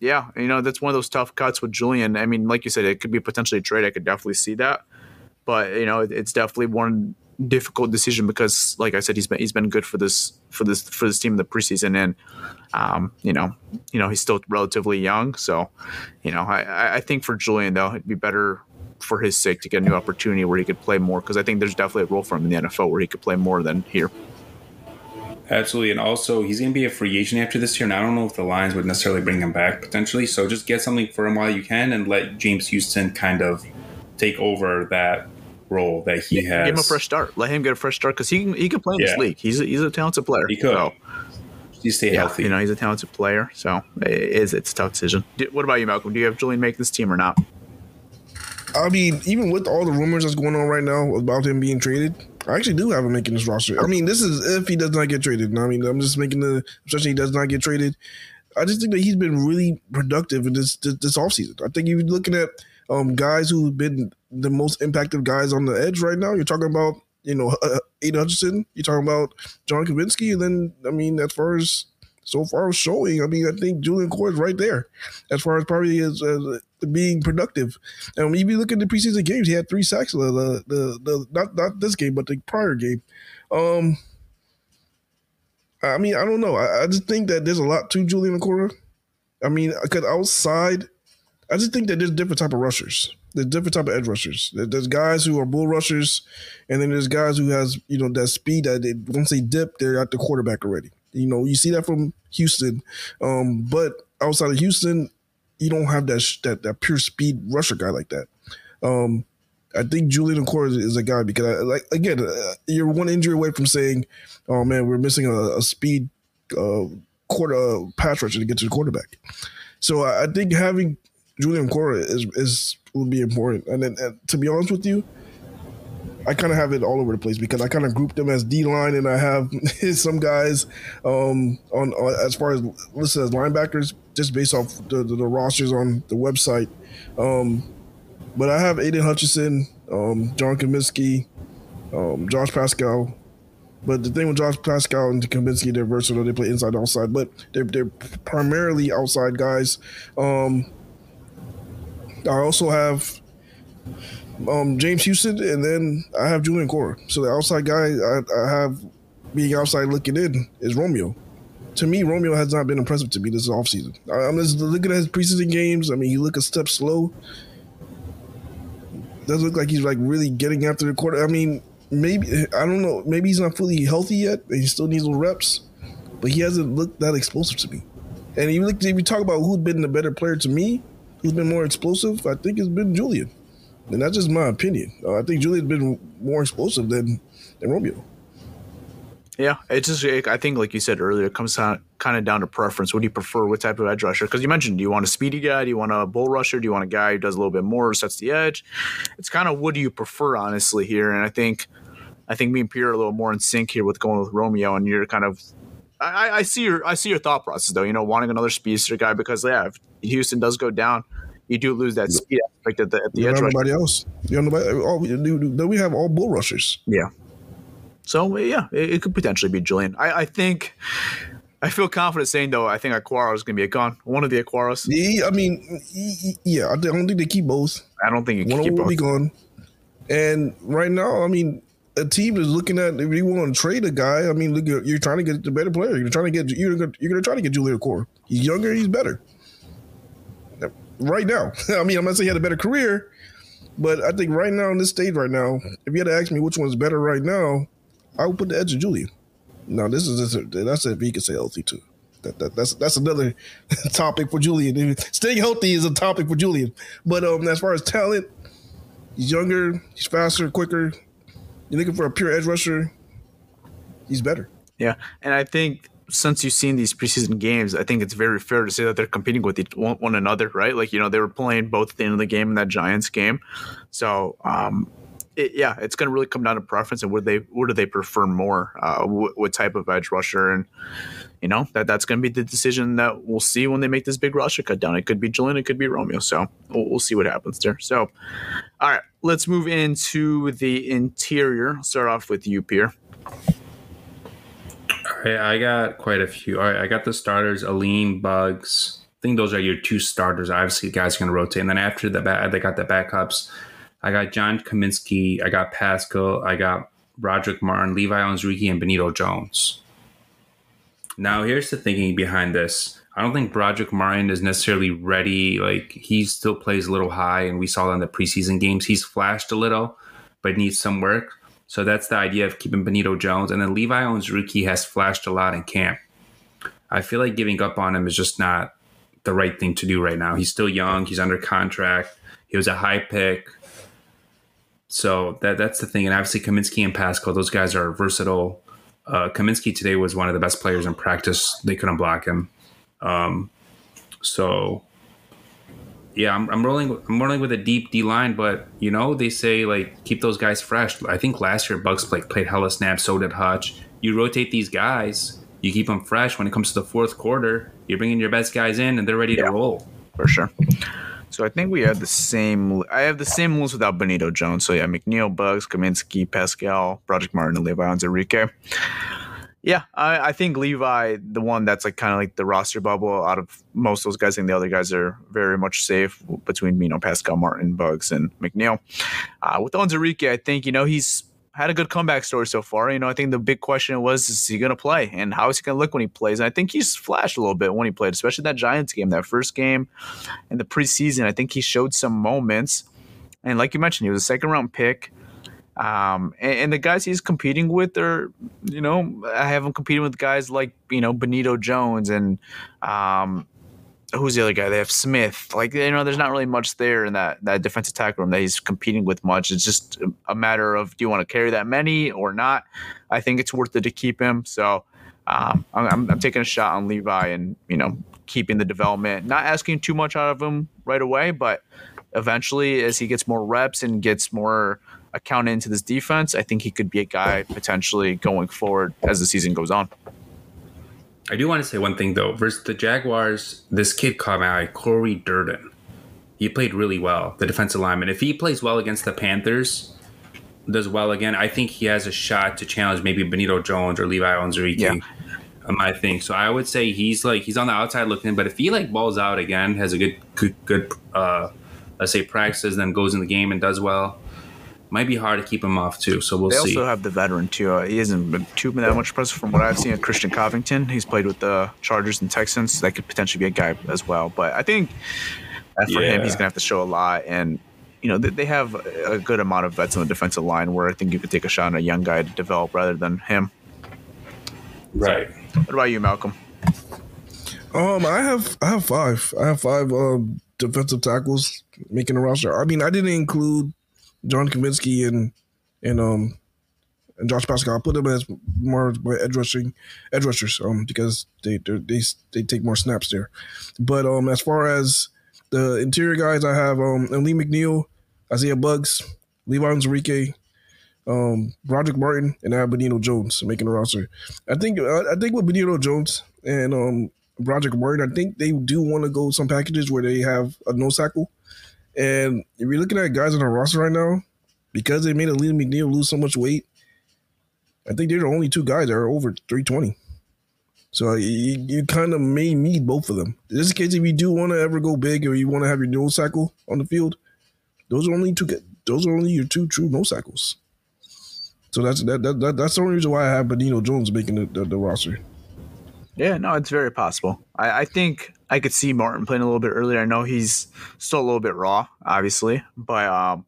yeah, you know, that's one of those tough cuts with Julian. I mean, like you said, it could be potentially a trade. I could definitely see that. But, you know, it, it's definitely one difficult decision because, like I said, he's been he's been good for this for this for this team in the preseason, and um, you know, you know, he's still relatively young. So, you know, I- I, I think for Julian though, it'd be better for his sake to get a new opportunity where he could play more because I think there's definitely a role for him in the NFL where he could play more than here. Absolutely. And also, he's going to be a free agent after this year. And I don't know if the Lions would necessarily bring him back potentially. So just get something for him while you can and let James Houston kind of take over that role that he has. Give him a fresh start. Let him get a fresh start because he can he can play in this league. He's a, he's a talented player. He could. So, You stay yeah, healthy. you know, he's a talented player. So it is it's a tough decision. What about you, Malcolm? Do you have Julian make this team or not? I mean, even with all the rumors that's going on right now about him being traded, I actually do have him making this roster. I mean, this is if he does not get traded. I mean, I'm just making the especially he does not get traded. I just think that he's been really productive in this this, this offseason. I think you're looking at um, guys who've been the most impacted guys on the edge right now. You're talking about you know uh, Aidan Hutchinson. You're talking about John Cominsky, and then I mean, as far as so far showing, I mean, I think Julian Okwara is right there as far as probably as uh, being productive. And when you look at the preseason games, he had three sacks. The, the, the, not not this game, but the prior game. Um, I mean, I don't know. I, I just think that there's a lot to Julian Okwara. I mean, because outside, I just think that there's different type of rushers. There's different type of edge rushers. There's guys who are bull rushers, and then there's guys who has you know that speed that they, once they dip, they're at the quarterback already. You know, you see that from Houston, um, but outside of Houston, you don't have that that that pure speed rusher guy like that. Um, I think Julian Okwara is a guy because, I, like, again, uh, you're one injury away from saying, "Oh man, we're missing a, a speed uh, quarter uh, pass rusher to get to the quarterback." So I, I think having Julian Okwara is is will be important. And then, and to be honest with you, I kind of have it all over the place because I kind of group them as D line, and I have some guys um, on, on, as far as listed as linebackers, just based off the, the, the rosters on the website. Um, but I have Aidan Hutchinson, um, John Cominsky, um, Josh Paschal. But the thing with Josh Paschal and Cominsky, they're versatile. They play inside, outside, but they're they're primarily outside guys. Um, I also have um, James Houston, and then I have Julian Okwara. So the outside guy I, I, have being outside looking in is Romeo. To me, Romeo has not been impressive to me this offseason. I'm just looking at his preseason games. I mean, he look a step slow. Doesn't look like he's like really getting after the quarter. I mean, maybe I don't know. Maybe he's not fully healthy yet, and he still needs little reps. But he hasn't looked that explosive to me. And if you talk about who's been the better player to me, who's been more explosive, I think it's been Julian. And that's just my opinion. Uh, I think Julian's been more explosive than, than Romeo. Yeah, it's just I think like you said earlier, it comes down, kind of down to preference. What do you prefer? What type of edge rusher? Because you mentioned, do you want a speedy guy? Do you want a bull rusher? Do you want a guy who does a little bit more, sets the edge? It's kind of what do you prefer, honestly, here. And I think, I think me and Pierre are a little more in sync here with going with Romeo, and you're kind of I, I, see your I see your thought process though. You know, wanting another speedster guy because yeah, if Houston does go down, you do lose that speed aspect at the at the you edge. Nobody else. You know, nobody. Oh, all, we, we have all bull rushers. Yeah. So yeah, it, it could potentially be Julian. I, I think. I feel confident saying though. I think Okwara is going to be a gone. One of the Okwaras. Yeah, I mean, yeah. I don't think they keep both. I don't think you one keep will be gone. And right now, I mean, a team is looking at if you want to trade a guy. I mean, look, you're trying to get the better player. You're trying to get you're gonna, you're going to try to get Julian Okwara. He's younger. He's better. Right now, I mean, I'm not saying he had a better career, but I think right now in this stage, right now, if you had to ask me which one's better right now, I would put the edge of Julian. Now, this is that's if he can stay healthy too. That, that, that's that's another topic for Julian. Staying healthy is a topic for Julian. But um, as far as talent, he's younger, he's faster, quicker, you're looking for a pure edge rusher, he's better. Yeah, and I think since you've seen these preseason games, I think it's very fair to say that they're competing with each, one, another, right? Like you know they were playing both at the end of the game in that Giants game, so um, it, yeah, it's going to really come down to preference and would they what do they prefer more, uh, what, what, type of edge rusher, and you know that that's going to be the decision that we'll see when they make this big rusher cut down. It could be Julian, it could be Romeo, so we'll, we'll see what happens there. So, all right, let's move into the interior. I'll start off with you, Pierre. All right, I got quite a few. All right, I got the starters: Alim, Buggs. I think those are your two starters. Obviously, guys are going to rotate, and then after the back, they got the backups. I got John Cominsky. I got Paschal. I got Broderick Martin, Levi Onwuzurike, and Benito Jones. Now, here's the thinking behind this. I don't think Broderick Martin is necessarily ready. Like he still plays a little high, and we saw that in the preseason games. He's flashed a little, but needs some work. So that's the idea of keeping Benito Jones. And then Levi Onwuzurike has flashed a lot in camp. I feel like giving up on him is just not the right thing to do right now. He's still young. He's under contract. He was a high pick. So that that's the thing. And obviously Cominsky and Paschal, those guys are versatile. Uh, Cominsky today was one of the best players in practice. They couldn't block him. Um, so yeah, I'm, I'm rolling. I'm rolling with a deep D line, but you know they say like keep those guys fresh. I think last year Buggs played played hella snaps. So did Hutch. You rotate these guys. You keep them fresh. When it comes to the fourth quarter, you're bringing your best guys in, and they're ready yeah, to roll for sure. So I think we have the same. I have the same rules without Benito Jones. So yeah, McNeill, Buggs, Cominsky, Paschal, Broderick Martin, and Levi Onwuzurike Yeah, I, I, think Levi, the one that's like kind of like the roster bubble out of most of those guys, think the other guys are very much safe between you know Paschal Martin, Buggs, and McNeill. Uh, with Onwuzurike, I think you know he's had a good comeback story so far. You know, I think the big question was, is he going to play and how is he going to look when he plays? And I think he's flashed a little bit when he played, especially that Giants game, that first game in the preseason. I think he showed some moments. And like you mentioned, he was a second round pick. Um, and, and, the guys he's competing with are, you know, I have him competing with guys like, you know, Benito Jones and, um, who's the other guy? They have Smith. Like you know, there's not really much there in that that defensive tackle room that he's competing with much. It's just a matter of do you want to carry that many or not. I think it's worth it to keep him. So um, I'm, I'm, taking a shot on Levi and you know keeping the development, not asking too much out of him right away, but eventually as he gets more reps and gets more account into this defense, I think he could be a guy potentially going forward as the season goes on. I do want to say one thing though. Versus the Jaguars, this kid caught my eye, Cory Durden. He played really well, the defensive lineman. If he plays well against the Panthers, does well again, I think he has a shot to challenge maybe Benito Jones or Levi Onwuzurike. Yeah. Um, I think so. I would say he's like he's on the outside looking, in, but if he like balls out again, has a good good, good uh, let's say practices, then goes in the game and does well, might be hard to keep him off too. So we'll they see. They also have the veteran too. Uh, he hasn't been too that much impressive from what I've seen. Of Christian Covington, he's played with the Chargers and Texans. That could potentially be a guy as well. But I think for yeah. him, he's gonna have to show a lot. And you know, they, they have a good amount of vets on the defensive line where I think you could take a shot on a young guy to develop rather than him. Right. So, what about you, Malcolm? Um, I have I have five. I have five um, defensive tackles making a roster. I mean, I didn't include John Cominsky and and um and Josh Paschal. I put them as more edge rushing edge rushers um because they they they take more snaps there. But um as far as the interior guys, I have um Lee McNeill, Isaiah Buggs, Levi Onwuzurike, um Broderick Martin, and I have Benito Jones making a roster. I think I think with Benito Jones and um Broderick Martin, I think they do want to go some packages where they have a no tackle and if you're looking at guys on the roster right now, because they made Alim McNeill lose so much weight, I think they're the only two guys that are over 320. So you, you kind of may need both of them. Just in case, if you do want to ever go big or you want to have your nose tackle on the field, those are only two. Those are only your two true nose tackles. So that's that, that, that that's the only reason why I have Benito Jones making the, the, the roster. Yeah, no, it's very possible. I, I, think I could see Martin playing a little bit earlier. I know he's still a little bit raw, obviously, but um,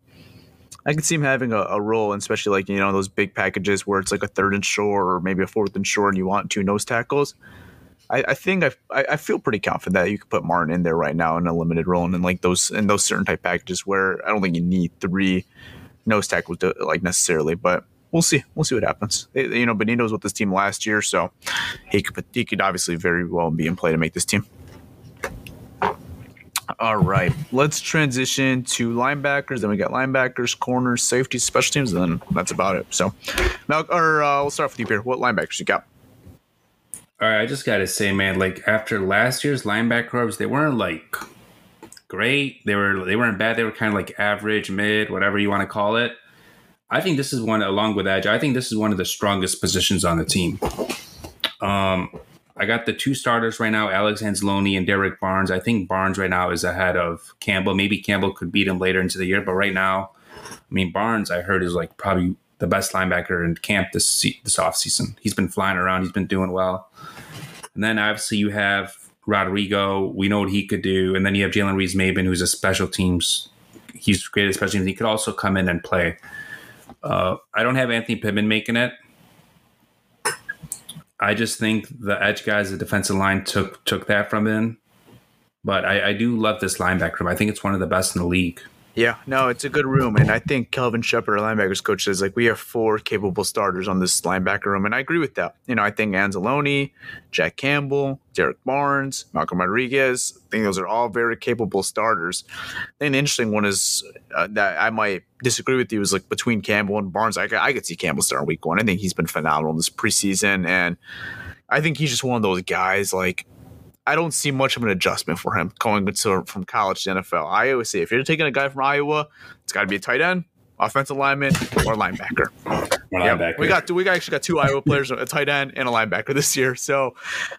I could see him having a, a, role, especially like you know those big packages where it's like a third and short or maybe a fourth and short, and you want two nose tackles. I, I think I, I feel pretty confident that you could put Martin in there right now in a limited role and in like those in those certain type packages where I don't think you need three nose tackles to, like necessarily, but we'll see. We'll see what happens. It, you know, Benito was with this team last year, so he could he could obviously very well be in play to make this team. All right, let's transition to linebackers. Then we got linebackers, corners, safety, special teams, and then that's about it. So, now, or uh, we'll start with you, Peter. What linebackers you got? All right, I just gotta say, man, like after last year's linebacker linebackers, they weren't like great. They were they weren't bad. They were kind of like average, mid, whatever you want to call it. I think this is one, along with Edge, I think this is one of the strongest positions on the team. Um, I got the two starters right now, Alex Anzalone and Derrick Barnes. I think Barnes right now is ahead of Campbell. Maybe Campbell could beat him later into the year, but right now, I mean, Barnes, I heard, is like probably the best linebacker in camp this this offseason. He's been flying around, he's been doing well. And then obviously you have Rodrigo. We know what he could do. And then you have Jalen Reeves-Maybin, who's a special teams. He's great at special teams. He could also come in and play. Uh, I don't have Anthony Pittman making it. I just think the edge guys, the defensive line took took that from him. But I, I do love this linebacker. I think it's one of the best in the league. Yeah, no, it's a good room, and I think Kelvin Sheppard, linebackers coach, says like we have four capable starters on this linebacker room, and I agree with that. You know, I think Anzalone, Jack Campbell, Derrick Barnes, Malcolm Rodriguez, I think those are all very capable starters. The interesting one is uh, that I might disagree with you is like between Campbell and Barnes. I, I could see Campbell start week one. I think he's been phenomenal this preseason, and I think he's just one of those guys like I don't see much of an adjustment for him going to, from college to NFL. I always say if you're taking a guy from Iowa, it's got to be a tight end. offensive lineman or linebacker. Or Yeah, linebacker. we got we got actually got two Iowa players, a tight end and a linebacker this year. So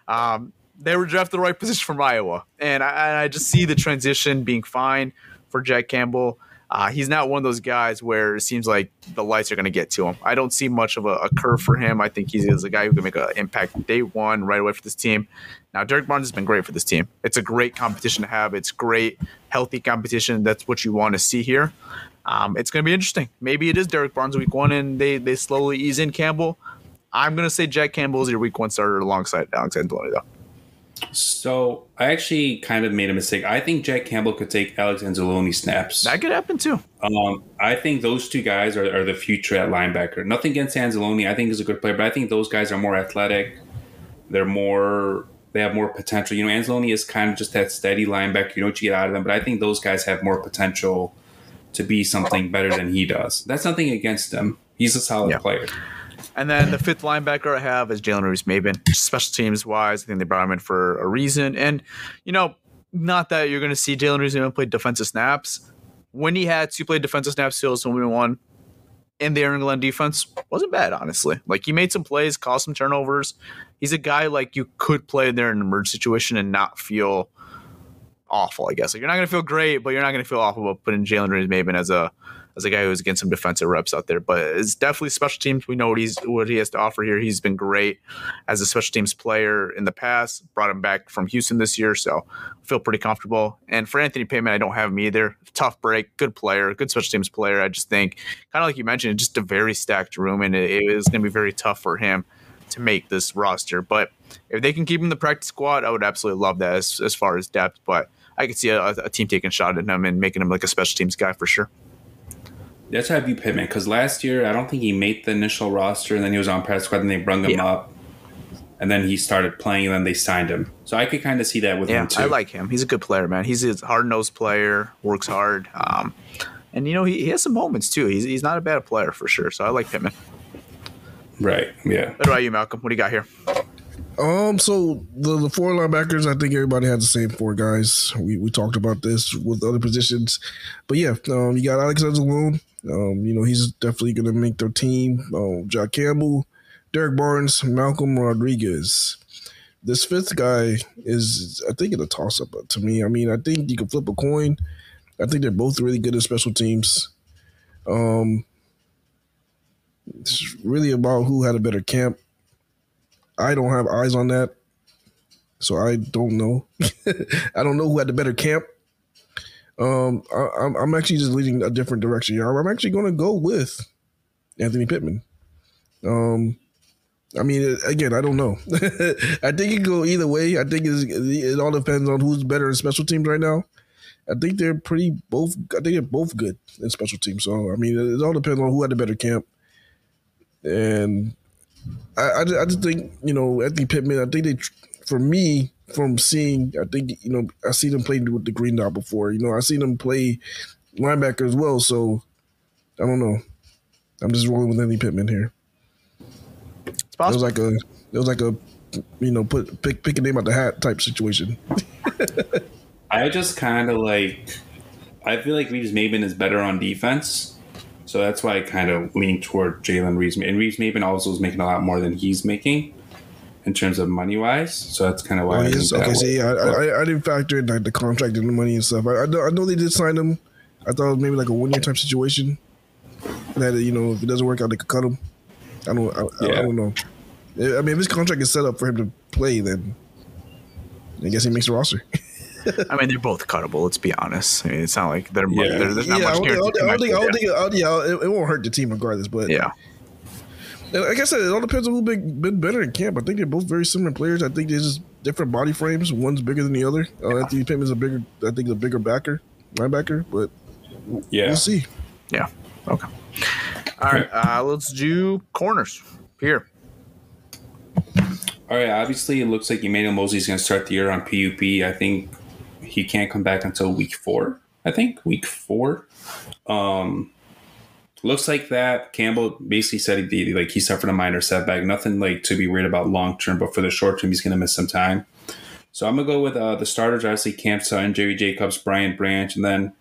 um, they were drafted the right position from Iowa, and I, and I just see the transition being fine for Jack Campbell. Uh, he's not one of those guys where it seems like the lights are going to get to him. I don't see much of a, a curve for him. I think he's, he's a guy who can make an impact day one right away for this team. Now, Derrick Barnes has been great for this team. It's a great competition to have. It's great, healthy competition. That's what you want to see here. Um, it's going to be interesting. Maybe it is Derrick Barnes week one, and they they slowly ease in Campbell. I'm going to say Jack Campbell is your week one starter alongside Alex Anzalone, though. So I actually kind of made a mistake. I think Jack Campbell could take Alex Anzalone snaps. That could happen too. Um, I think those two guys are, are the future at linebacker. Nothing against Anzalone. I think he's a good player, but I think those guys are more athletic. They're more. They have more potential. You know, Anzalone is kind of just that steady linebacker. You know what you get out of them, but I think those guys have more potential to be something better than he does. That's nothing against him. He's a solid Yeah. player. And then the fifth linebacker I have is Jalen Reeves Maybin. Special teams wise, I think they brought him in for a reason. And, you know, not that you're going to see Jalen Reeves Maybin play defensive snaps. When he had to play defensive snaps, still when we won in the Aaron Glenn defense, wasn't bad, honestly. Like, he made some plays, caused some turnovers. He's a guy like you could play there in an emergency situation and not feel awful, I guess. Like, you're not going to feel great, but you're not going to feel awful about putting Jalen Maybin as a as a guy who's getting some defensive reps out there. But it's definitely special teams. We know what he's what he has to offer here. He's been great as a special teams player in the past. Brought him back from Houston this year, so I feel pretty comfortable. And for Anthony Pittman, I don't have him either. Tough break, good player, good special teams player. I just think, kind of like you mentioned, just a very stacked room, and it, it is going to be very tough for him to make this roster. But if they can keep him in the practice squad, I would absolutely love that as, as far as depth. But I could see a, a team taking a shot at him and making him like a special teams guy for sure. That's how I view Pittman because last year I don't think he made the initial roster, and then he was on practice squad, and they brung him Yeah. up, and then he started playing, and then they signed him. So I could kind of see that with Yeah, him too. I like him. He's a good player, man. He's a hard nosed player, works hard. Um, and you know, he, he has some moments too. He's, he's not a bad player for sure. So I like Pittman. right? Yeah. What about you, Malcolm? What do you got here? Um, so the, the four linebackers, I think everybody had the same four guys. We we talked about this with other positions, but yeah, um, you got Alex Anzalone. Um, you know he's definitely going to make their team. Um, Jack Campbell, Derrick Barnes, Malcolm Rodriguez. This fifth guy is, I think, it's a toss up to me. I mean, I think you can flip a coin. I think they're both really good at special teams. Um, it's really about who had a better camp. I don't have eyes on that, so I don't know. I don't know who had the better camp. Um, I, I'm, I'm actually just leading a different direction here. I'm actually going to go with Anthony Pittman. Um, I mean, again, I don't know. I think it go either way. I think it all depends on who's better in special teams right now. I think they're pretty both. I think they're both good in special teams. So I mean, it all depends on who had the better camp. And I, I, I just think you know Anthony Pittman. I think they, for me, from seeing, I think you know I see them play with the Green Dot before. You know, I seen them play linebacker as well. So I don't know. I'm just rolling with Anthony Pittman here. It's It was like a, it was like a, you know, put pick pick a name out the hat type situation. I just kind of like. I feel like Reeves Maybin is better on defense, so that's why I kind of lean toward Jalen Reeves. And Reeves Maybin also is making a lot more than he's making in terms of money wise. So that's kind of why. Oh, I yes. think that Okay, see, I, I, I didn't factor in like the contract and the money and stuff. I, I, know, I know they did sign him. I thought it was maybe like a one year type situation. That you know, if it doesn't work out, they could cut him. I don't. I, I, I don't know. I mean, if his contract is set up for him to play, then I guess he makes the roster. I mean, they're both cuttable. Let's be honest. I mean, it's not like they're, Yeah. they're there's not yeah, much don't I don't think, I don't think, I don't guarantee. think, I don't- yeah, uh, it, it won't hurt the team regardless. But Yeah, like I said, it all depends on who been, been better in camp. I think they're both very similar players. I think they're just different body frames. One's bigger than the other. Uh, Anthony Pittman's a bigger, I think, a bigger backer, linebacker. But yeah. we'll see. yeah. Okay. All right. Uh, let's do corners here. All right. Obviously, it looks like Emmanuel Moseley's going to start the year on PUP. I think he can't come back until week four. I think week four. Um, looks like that. Campbell basically said he like he suffered a minor setback. Nothing like to be worried about long term, but for the short term, he's going to miss some time. So I'm gonna go with uh, the starters. Obviously, Cam Sutton, Jerry Jacobs, Brian Branch, and then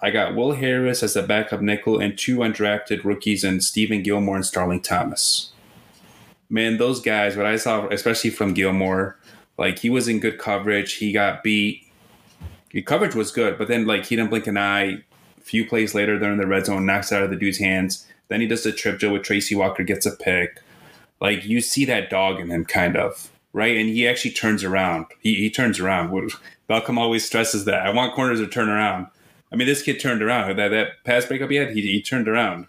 I got Will Harris as the backup nickel and two undrafted rookies and Steven Gilmore and Starling Thomas. Man, those guys, what I saw, especially from Gilmore, like he was in good coverage. He got beat. The coverage was good, but then like he didn't blink an eye. Few plays later, they're in the red zone, knocks out of the dude's hands. Then he does the trip drill with Tracy Walker, gets a pick. Like you see that dog in him, kind of right, and he actually turns around. He, he turns around. Malcolm always stresses that. I want corners to turn around. I mean, this kid turned around. That that pass breakup he had, he, he turned around.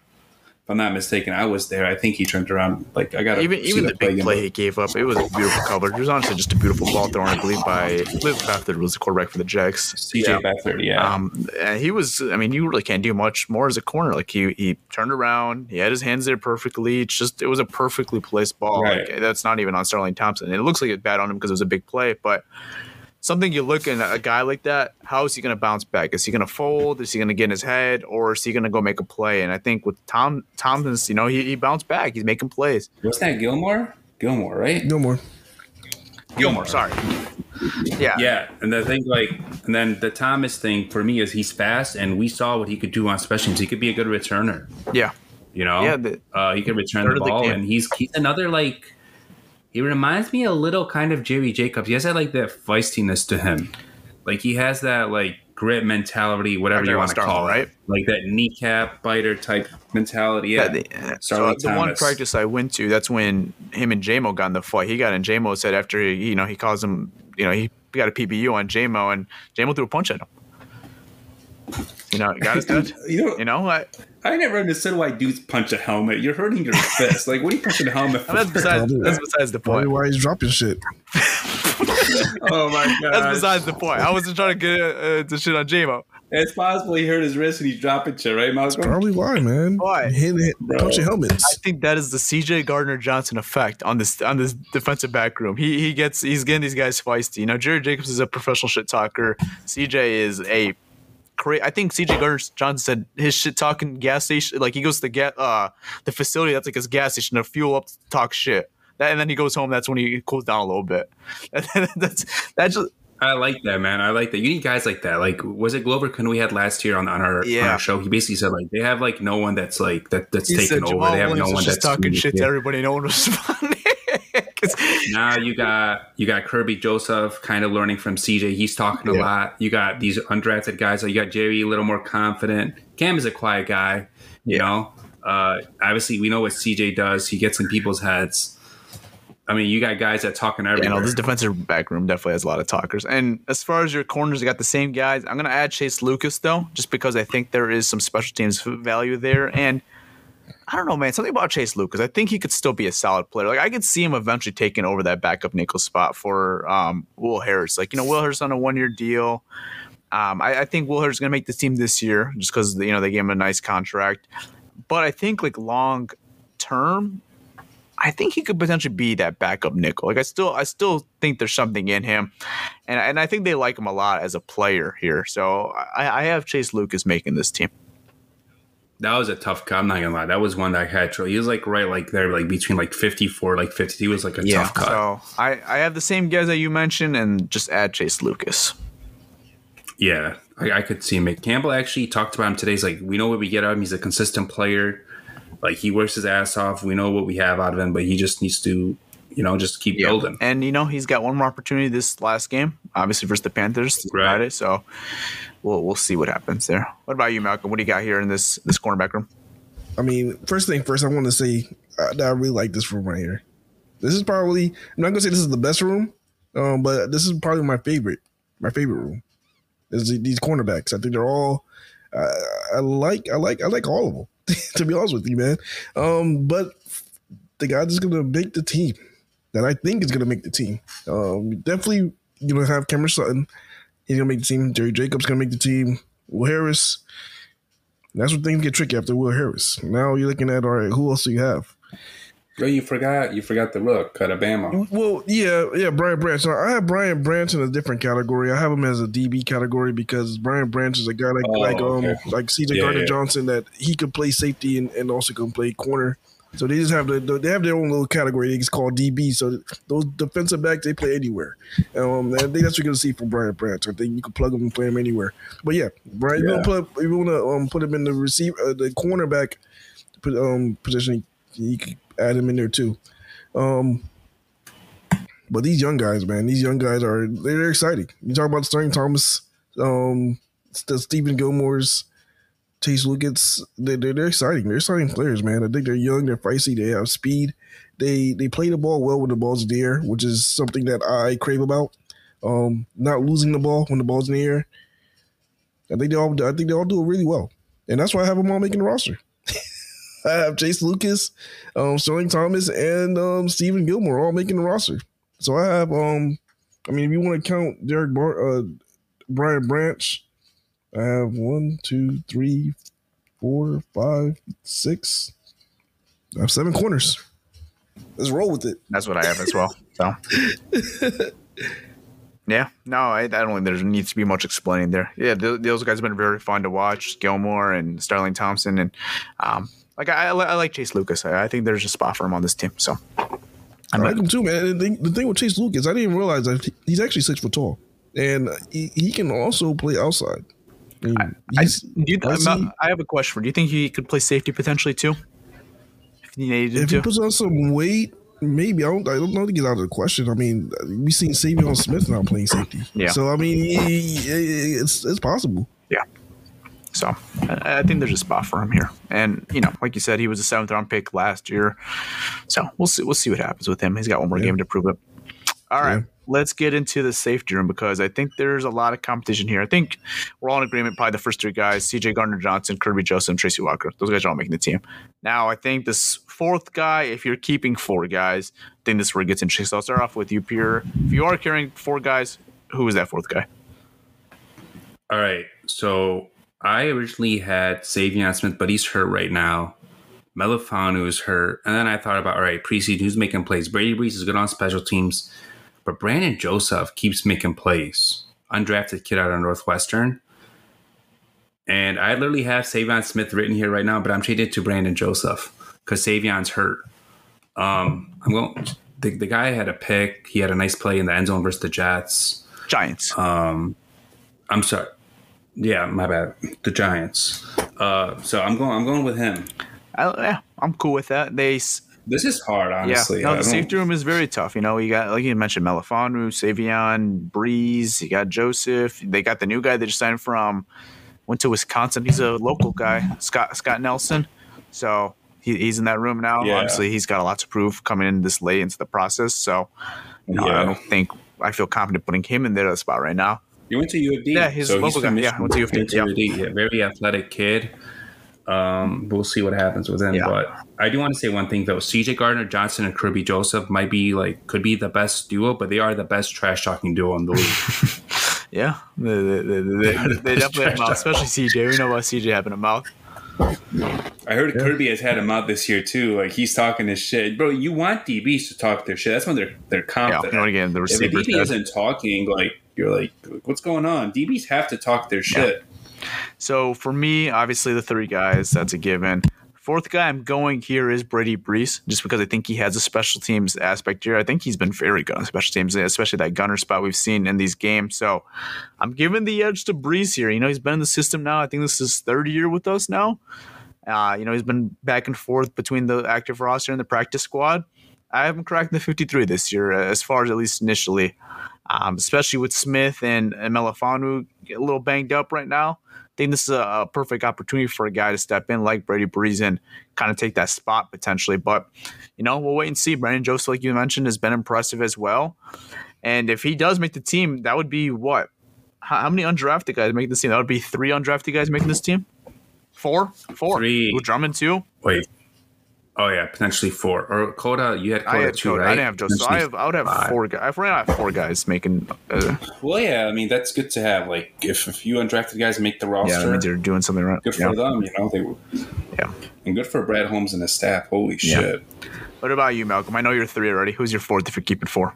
I'm not mistaken, I was there. I think he turned around. Like I got even even the big play he gave up, it was a beautiful coverage. It was honestly just a beautiful ball thrown, I believe, by I believe Beathard was the quarterback for the Jags. CJ yeah. Yeah. Um, and he was. I mean, you really can't do much more as a corner. Like he he turned around, he had his hands there perfectly. It's just it was a perfectly placed ball. Right. Like, that's not even on Sterling Thompson. It looks like it bad on him because it was a big play, but something you look at a guy like that, how is he going to bounce back? Is he going to fold? Is he going to get in his head, or is he going to go make a play? And I think with Tom Thompson's, you know, he, he bounced back. He's making plays. What's that, Gilmore? Gilmore, right? Gilmore. Gilmore, sorry. Yeah. Yeah. And the thing, like, and then the Thomas thing for me is he's fast, and we saw what he could do on special teams. He could be a good returner. Yeah. You know? Yeah. The, uh, he could return the ball, the and he's, he's another, like, he reminds me a little kind of Jerry Jacobs. He has that like that feistiness to him. Like he has that like grit mentality, whatever you want to call it, right? Like that kneecap biter type mentality. Yeah. the, so uh, the one practice I went to, that's when him and Jamo got in the fight. He got in. Jamo said after he, you know, he calls him, you know, he got a PBU on Jamo, and Jamo threw a punch at him. You know, got his you know, you know, I, I never understood why dudes punch a helmet. You're hurting your fist. Like, what are you punching a helmet for? That's besides, that's besides the point. Why he's dropping shit? oh my god. That's besides the point. I wasn't trying to get uh, the shit on Jamo. It's possible he hurt his wrist and he's dropping shit, right, Malcolm? That's probably why, man. Why? Hit, hit, punching helmets. I think that is the CJ Gardner Johnson effect on this on this defensive back room. He he gets he's getting these guys feisty. You know, Jerry Jacobs is a professional shit talker. CJ is a I think CJ Gardner Johnson said his shit talking gas station. Like he goes to the gas uh the facility that's like his gas station to fuel up to talk shit. That, and then he goes home. That's when he cools down a little bit. that's that's just. I like that, man. I like that. You need guys like that. Like, was it Glover Can we had last year on, on our yeah. on our show? He basically said like they have like no one that's like that that's he taking over. They have no one that's talking shit to everybody. No one responding. Now you got you got Kerby Joseph kind of learning from CJ. He's talking yeah. a lot. You got these undrafted guys. So you got Jerry a little more confident. Cam is a quiet guy. You yeah. know, uh, obviously we know what CJ does. He gets in people's heads. I mean, you got guys that talking everywhere. Yeah, no, this defensive back room definitely has a lot of talkers. And as far as your corners, you got the same guys. I'm going to add Chase Lucas though, just because I think there is some special teams value there. And I don't know, man. Something about Chase Lucas. I think he could still be a solid player. Like I could see him eventually taking over that backup nickel spot for um, Will Harris. Like you know, Will Harris on a one year deal. Um, I, I, think Will Harris is going to make the team this year just because you know they gave him a nice contract. But I think like long term, I think he could potentially be that backup nickel. Like I still, I still think there's something in him, and and I think they like him a lot as a player here. So I, I have Chase Lucas making this team. That was a tough cut. I'm not gonna lie. That was one that I had trouble. He was like right like there, like between like 54, like 50. He was like a yeah, tough cut. So I, I have the same guys that you mentioned and just add Chase Lucas. Yeah, I, I could see him. Campbell actually talked about him today. He's like, we know what we get out of him. He's a consistent player. Like he works his ass off. We know what we have out of him, but he just needs to, you know, just keep yeah. building. And you know, he's got one more opportunity this last game, obviously versus the Panthers right. Friday. So we'll we'll see what happens there. What about you, Malcolm? What do you got here in this this cornerback room? I mean, first thing first, I want to say that I really like this room right here. This is probably I'm not gonna say this is the best room, um, but this is probably my favorite. My favorite room is these cornerbacks. I think they're all. Uh, I like I like I like all of them. to be honest with you, man. Um, but the guy that's gonna make the team, that I think is gonna make the team, um, definitely you know have Cameron Sutton He's gonna make the team. Jerry Jacobs gonna make the team. Will Harris. That's when things get tricky after Will Harris. Now you're looking at all right, who else do you have? Well, you forgot you forgot the rook, Alabama. Well, yeah, yeah, Brian Branch. So I have Brian Branch in a different category. I have him as a DB category because Brian Branch is a guy like oh, like um okay. like CJ yeah, Gardner yeah. Johnson that he could play safety and, and also can play corner. So they just have the, the, they have their own little category. It's called DB. So those defensive backs they play anywhere. Um, I think that's what you're gonna see from Brian Branch. I think you can plug them and play them anywhere. But yeah, Brian, yeah. you want to put you want to um, put him in the receiver, uh, the cornerback um, position. You can add him in there too. Um, but these young guys, man, these young guys are they're exciting. You talk about Sterling Thomas, um, the Stephon Gilmore's Chase Lucas, they're, they're exciting. They're exciting players, man. I think they're young, they're feisty, they have speed. They they play the ball well when the ball's in the air, which is something that I crave about. Um, not losing the ball when the ball's in the air. I think they all I think they all do it really well, and that's why I have them all making the roster. I have Chase Lucas, um, Sterling Thomas, and um, Stephon Gilmore all making the roster. So I have um, I mean, if you want to count Derek Bar- uh, Brian Branch, I have one, two, three, four, five, six. I have seven corners. Let's roll with it. That's what I have as well. So, yeah, no, I, I don't think there needs to be much explaining there. Yeah, th- those guys have been very fun to watch. Gilmore and Sterling Thompson, and um, like I, I, like Chase Lucas. I, I, think there's a spot for him on this team. So, I'm i like him too, man. The thing, the thing with Chase Lucas, I didn't realize that he's actually six foot tall, and he, he can also play outside. I, mm. I, you, I, have a question for you. Do you think he could play safety potentially too? If he needed if to? he puts on some weight, maybe. I don't. I don't know to get out of the question. I mean, we've seen Saivion Smith now playing safety. Yeah. So I mean, it's it's possible. Yeah. So I, I think there's a spot for him here, and you know, like you said, he was a seventh round pick last year. So we'll see. We'll see what happens with him. He's got one more yeah. game to prove it. All right. Yeah let's get into the safety room because I think there's a lot of competition here. I think we're all in agreement. Probably the first three guys: C.J. Gardner Johnson, Kerby Joseph, and Tracy Walker. Those guys are all making the team. Now, I think this fourth guy, if you're keeping four guys, I think this is where it gets interesting. So I'll start off with you, Pierre. If you are carrying four guys, who is that fourth guy? All right. So I originally had Saivion Smith, but he's hurt right now. Melifonwu is hurt. And then I thought about, all right, preseason, who's making plays? Brady Breeze is good on special teams. But Brandon Joseph keeps making plays. Undrafted kid out of Northwestern. And I literally have Saivion Smith written here right now, but I'm changing it to Brandon Joseph because Saivion's hurt. Um, I'm going. The, the guy had a pick. He had a nice play in the end zone versus the Jets. Giants. Um, I'm sorry. Yeah, my bad. The Giants. Uh, so I'm going. I'm going with him. I, yeah, I'm cool with that. They this is hard, honestly. Yeah, no, the safety room is very tough. You know, you got like you mentioned, Melifonwu, Saivion, Breeze. You got Joseph. They got the new guy that just signed from went to Wisconsin. He's a local guy, Scott Scott Nelson. So he, he's in that room now. Yeah. Obviously, he's got a lot to prove coming in this late into the process. So, you know, yeah. I don't think I feel confident putting him in there spot right now. He went to U of D. Yeah, he's so local guy. Yeah, went to U of D. Yeah. Very athletic kid. Um, we'll see what happens with him. Yeah. But I do want to say one thing though: CJ Gardner Johnson and Kerby Joseph might be like could be the best duo, but they are the best trash talking duo in the league. yeah, they, they, they, they definitely have mouth, especially CJ. We know about CJ having a mouth. I heard yeah. Kerby has had a mouth this year too. Like he's talking his shit, bro. You want DBs to talk their shit. That's when they're they're confident. Yeah, again, the if a DB isn't talking, like you're like, what's going on? DBs have to talk their shit. Yeah. So for me, obviously the three guys, that's a given. Fourth guy I'm going here is Brady Breeze, just because I think he has a special teams aspect here. I think he's been very good on special teams, especially that gunner spot we've seen in these games. So I'm giving the edge to Breeze here. You know, he's been in the system now. I think this is third year with us now. Uh, you know, he's been back and forth between the active roster and the practice squad. I haven't cracked the 53 this year, as far as at least initially, um, especially with Smith and, and Melifonwu a little banged up right now think this is a, perfect opportunity for a guy to step in like Brady Breeze and kind of take that spot potentially. But, you know, we'll wait and see. Brandon Joseph, like you mentioned, has been impressive as well. And if he does make the team, that would be what? How, how many undrafted guys make this team? That would be three undrafted guys making this team? Four? Four. Three. With Drummond, too? Wait. Oh yeah, potentially four. Or Cota, you had Cota I had too, right? I didn't have Joseph. So I have. I would have five. four guys. I've ran out of four guys making. Uh, well, yeah. I mean, that's good to have. Like, if a few undrafted guys make the roster, yeah, they're doing something right. Good for them, you know. They were. Yeah. And good for Brad Holmes and his staff. Holy shit. What about you, Malcolm? I know you're three already. Who's your fourth if you're keeping four?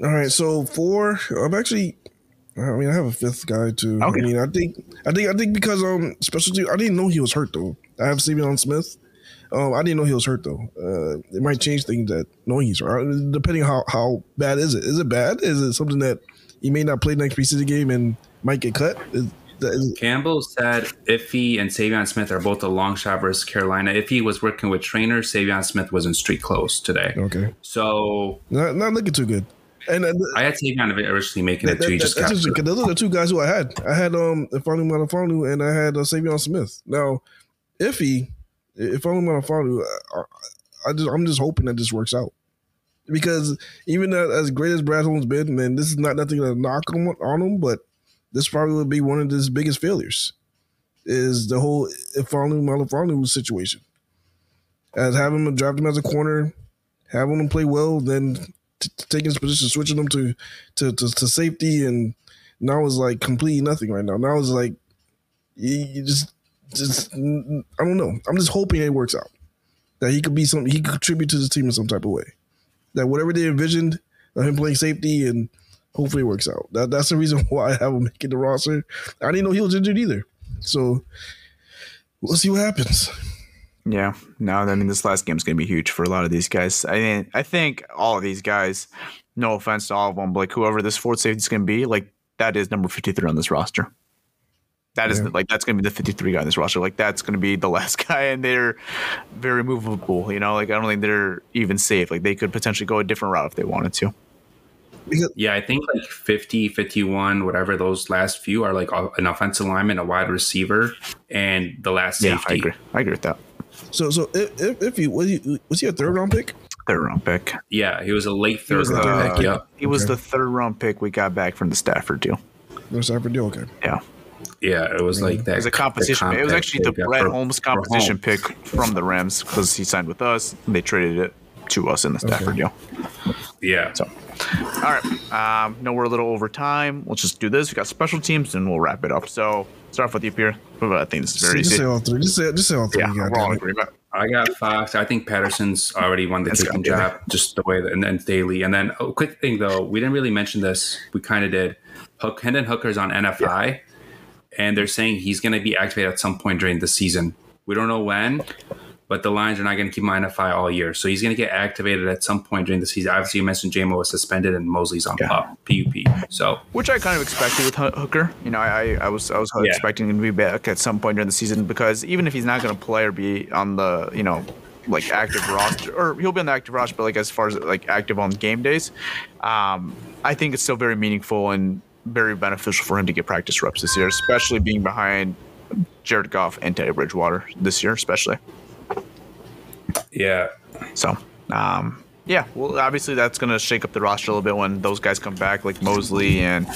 All right, so four. I'm actually. I mean, I have a fifth guy too. Okay. I mean, I think, I think, I think because um, specialty. I didn't know he was hurt though. I have Stephen Smith. Um, I didn't know he was hurt though. Uh, it might change things that knowing he's hurt, Uh, depending how how bad is it. Is it bad? Is it something that he may not play next preseason game and might get cut? Is, Campbell said Iffy and Saivion Smith are both a long shot versus Carolina. Iffy was working with trainers. Saivion Smith was in street clothes today. okay, So not not looking too good. And uh, I had Saivion originally making that, it too. that, He just that's got interesting, hurt. 'cause those are the two guys who I had. I had um Ifeatu Melifonwu and I had uh, Saivion Smith. Now, Iffy, Ifeatu Melifonwu, I, I just I'm just hoping that this works out because even as great as Brad Holmes been, man, this is not nothing to knock on, on him, but this probably would be one of his biggest failures. Is the whole Ifeatu Melifonwu situation. As having him draft him as a corner, having him play well, then t- taking his position, switching him to, to to to safety, and now it's like completely nothing right now. Now it's like you, you just just I don't know. I'm just hoping it works out. That he could be some he could contribute to the team in some type of way. That whatever they envisioned of him playing safety and hopefully it works out. That that's the reason why I have him making the roster. I didn't know he was injured either. So we'll see what happens. Yeah, no, I mean this last game is going to be huge for a lot of these guys. I mean, I think all of these guys, no offense to all of them, but like whoever this fourth safety is going to be, like that is number fifty three on this roster. That is Yeah. the, like that's going to be the fifty three guy on this roster. Like that's going to be the last guy, and they're very movable. You know, like I don't think they're even safe. Like they could potentially go a different route if they wanted to. Yeah, I think like 50, 51, whatever those last few are like an offensive lineman, a wide receiver, and the last Yeah, safety. I agree. I agree with that. so so if if, if he was he was he a third round pick? Third round pick. Yeah, he was a late He third was, round the, pick. Yeah. he was Okay. the third round pick we got back from the Stafford deal. No Stafford deal. Okay. Yeah. Yeah, it was like that. It was a competition. It was actually the Brad Holmes competition pick. pick from the Rams because he signed with us. And they traded it to us in the Stafford Okay. deal. Yeah. So, all right. Um, no, we're a little over time. We'll just do this. We got special teams, and we'll wrap it up. So, start off with you, Pierre. I think this is very just easy. say all three. Just say just say all three. Yeah, we're all damn in it. agreement. I got Fox. I think Patterson's already won the That's kicking good. job, just the way that, and then Daly. And then, oh, quick thing though, we didn't really mention this. We kind of did. Hook, Hendon Hooker's on NFI, and they're saying he's going to be activated at some point during the season. We don't know when, but the Lions are not going to keep him on NFI all year. So he's going to get activated at some point during the season. Obviously, you mentioned Jamo was suspended and Moseley's on Yeah. PUP, PUP. So Which I kind of expected with Hooker. You know, I, I was I was Yeah. expecting him to be back at some point during the season because even if he's not going to play or be on the you know like active roster or he'll be on the active roster, but like as far as like active on game days, um, I think it's still very meaningful and very beneficial for him to get practice reps this year, especially being behind Jared Goff and Teddy Bridgewater this year, especially. yeah, So, um, yeah, well, obviously that's going to shake up the roster a little bit when those guys come back, like Moseley and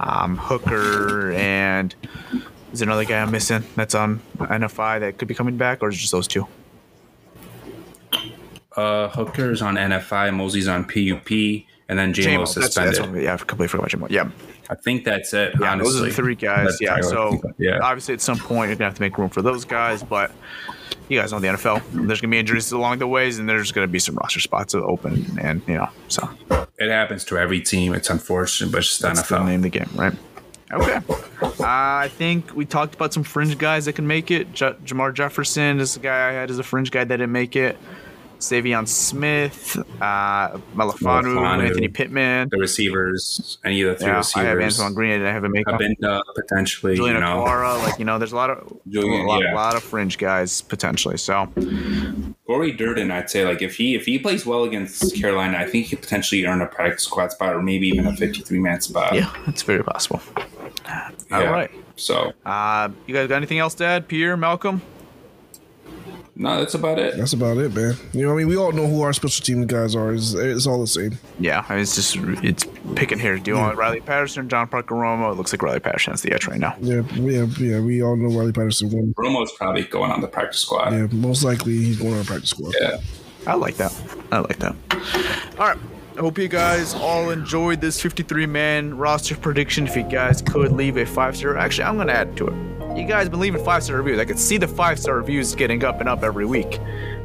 um, Hooker, and is there another guy I'm missing that's on NFI that could be coming back, or is it just those two? uh, Hooker's on NFI, Moseley's on PUP, and then Jamo J-Mo, that's, suspended. that's what, yeah, I completely forgot about J-Mo. Yeah, I think that's it. yeah, honestly. those are the three guys. Yeah, so think of it. yeah. obviously at some point you're gonna have to make room for those guys, but you guys know the NFL. There's gonna be injuries along the ways, and there's gonna be some roster spots open, and you know, so It happens to every team. It's unfortunate, but it's just the That's the NFL. name of the game, right? Okay. Uh, I think we talked about some fringe guys that can make it. J- Jermar Jefferson is the guy I had as a fringe guy that didn't make it. Saivion Smith, uh, Melifonwu, Melifonwu. Anthony Pittman. The receivers, any of the three Yeah, I have receivers. Antoine Green. I have a make it. Abinda potentially, Julian you know. Okwara, like you know, there's a lot of Julian, a lot, yeah. lot of fringe guys potentially. So Cory Durden, I'd say, like if he if he plays well against Carolina, I think he could potentially earn a practice squad spot or maybe even a 53 man spot. yeah, it's very possible. Yeah. All right. So Uh, you guys got anything else to add? Pierre, Malcolm? No, that's about it. That's about it, man. You know, what I mean, we all know who our special team guys are. It's, it's all the same. Yeah, I mean, it's just it's picking here. Do you want Riley Patterson, John Parker Romo? It looks like Riley Patterson has the edge right now. Yeah, yeah, yeah. We all know Riley Patterson won. Romo's probably going on the practice squad. Yeah, most likely he's going on a practice squad. Yeah. I like that. I like that. All right. I hope you guys all enjoyed this 53 man roster prediction. If you guys could leave a five star, actually, I'm going to add to it. You guys been leaving five star reviews. I could see the five star reviews getting up and up every week.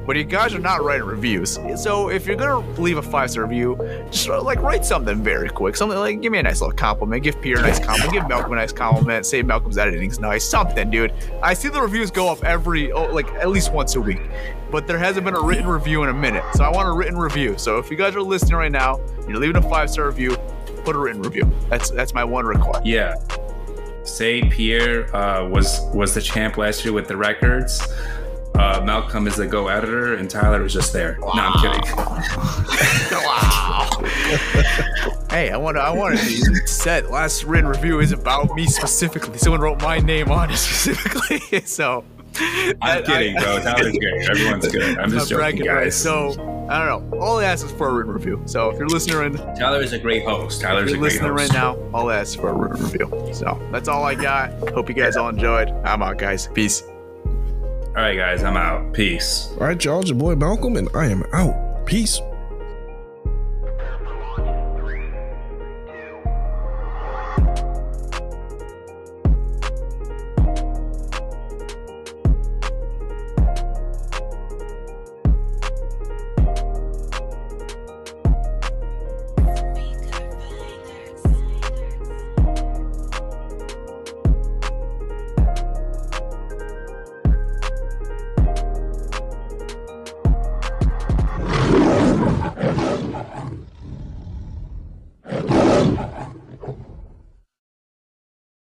but you guys are not writing reviews. So if you're gonna leave a five star review, just like write something very quick. Something like give me a nice little compliment, give Pierre a nice compliment, give Malcolm a nice compliment, say Malcolm's editing's nice, something, dude. I see the reviews go up every oh, like at least once a week, but there hasn't been a written review in a minute. So I want a written review. So if you guys are listening right now, you're leaving a five star review, put a written review. That's that's my one request. Yeah. Say Pierre uh, was was the champ last year with the records. Uh, Malcolm is the go editor, and Tyler was just there. No, I'm kidding. wow. hey, I want. I want to set last written review is about me specifically. Someone wrote my name on it specifically, so. I'm kidding, bro. Tyler's great. Everyone's good. I'm just joking, guys. Right. So I don't know. All I ask is for a written review. So if you're listening, right, Tyler is a great host. Tyler's a great listening host. right now. All I'll ask for a written review. So that's all I got. Hope you guys all enjoyed. I'm out, guys. Peace. All right, guys. I'm out. Peace. All right, y'all. It's your boy Malcolm, and I am out. Peace.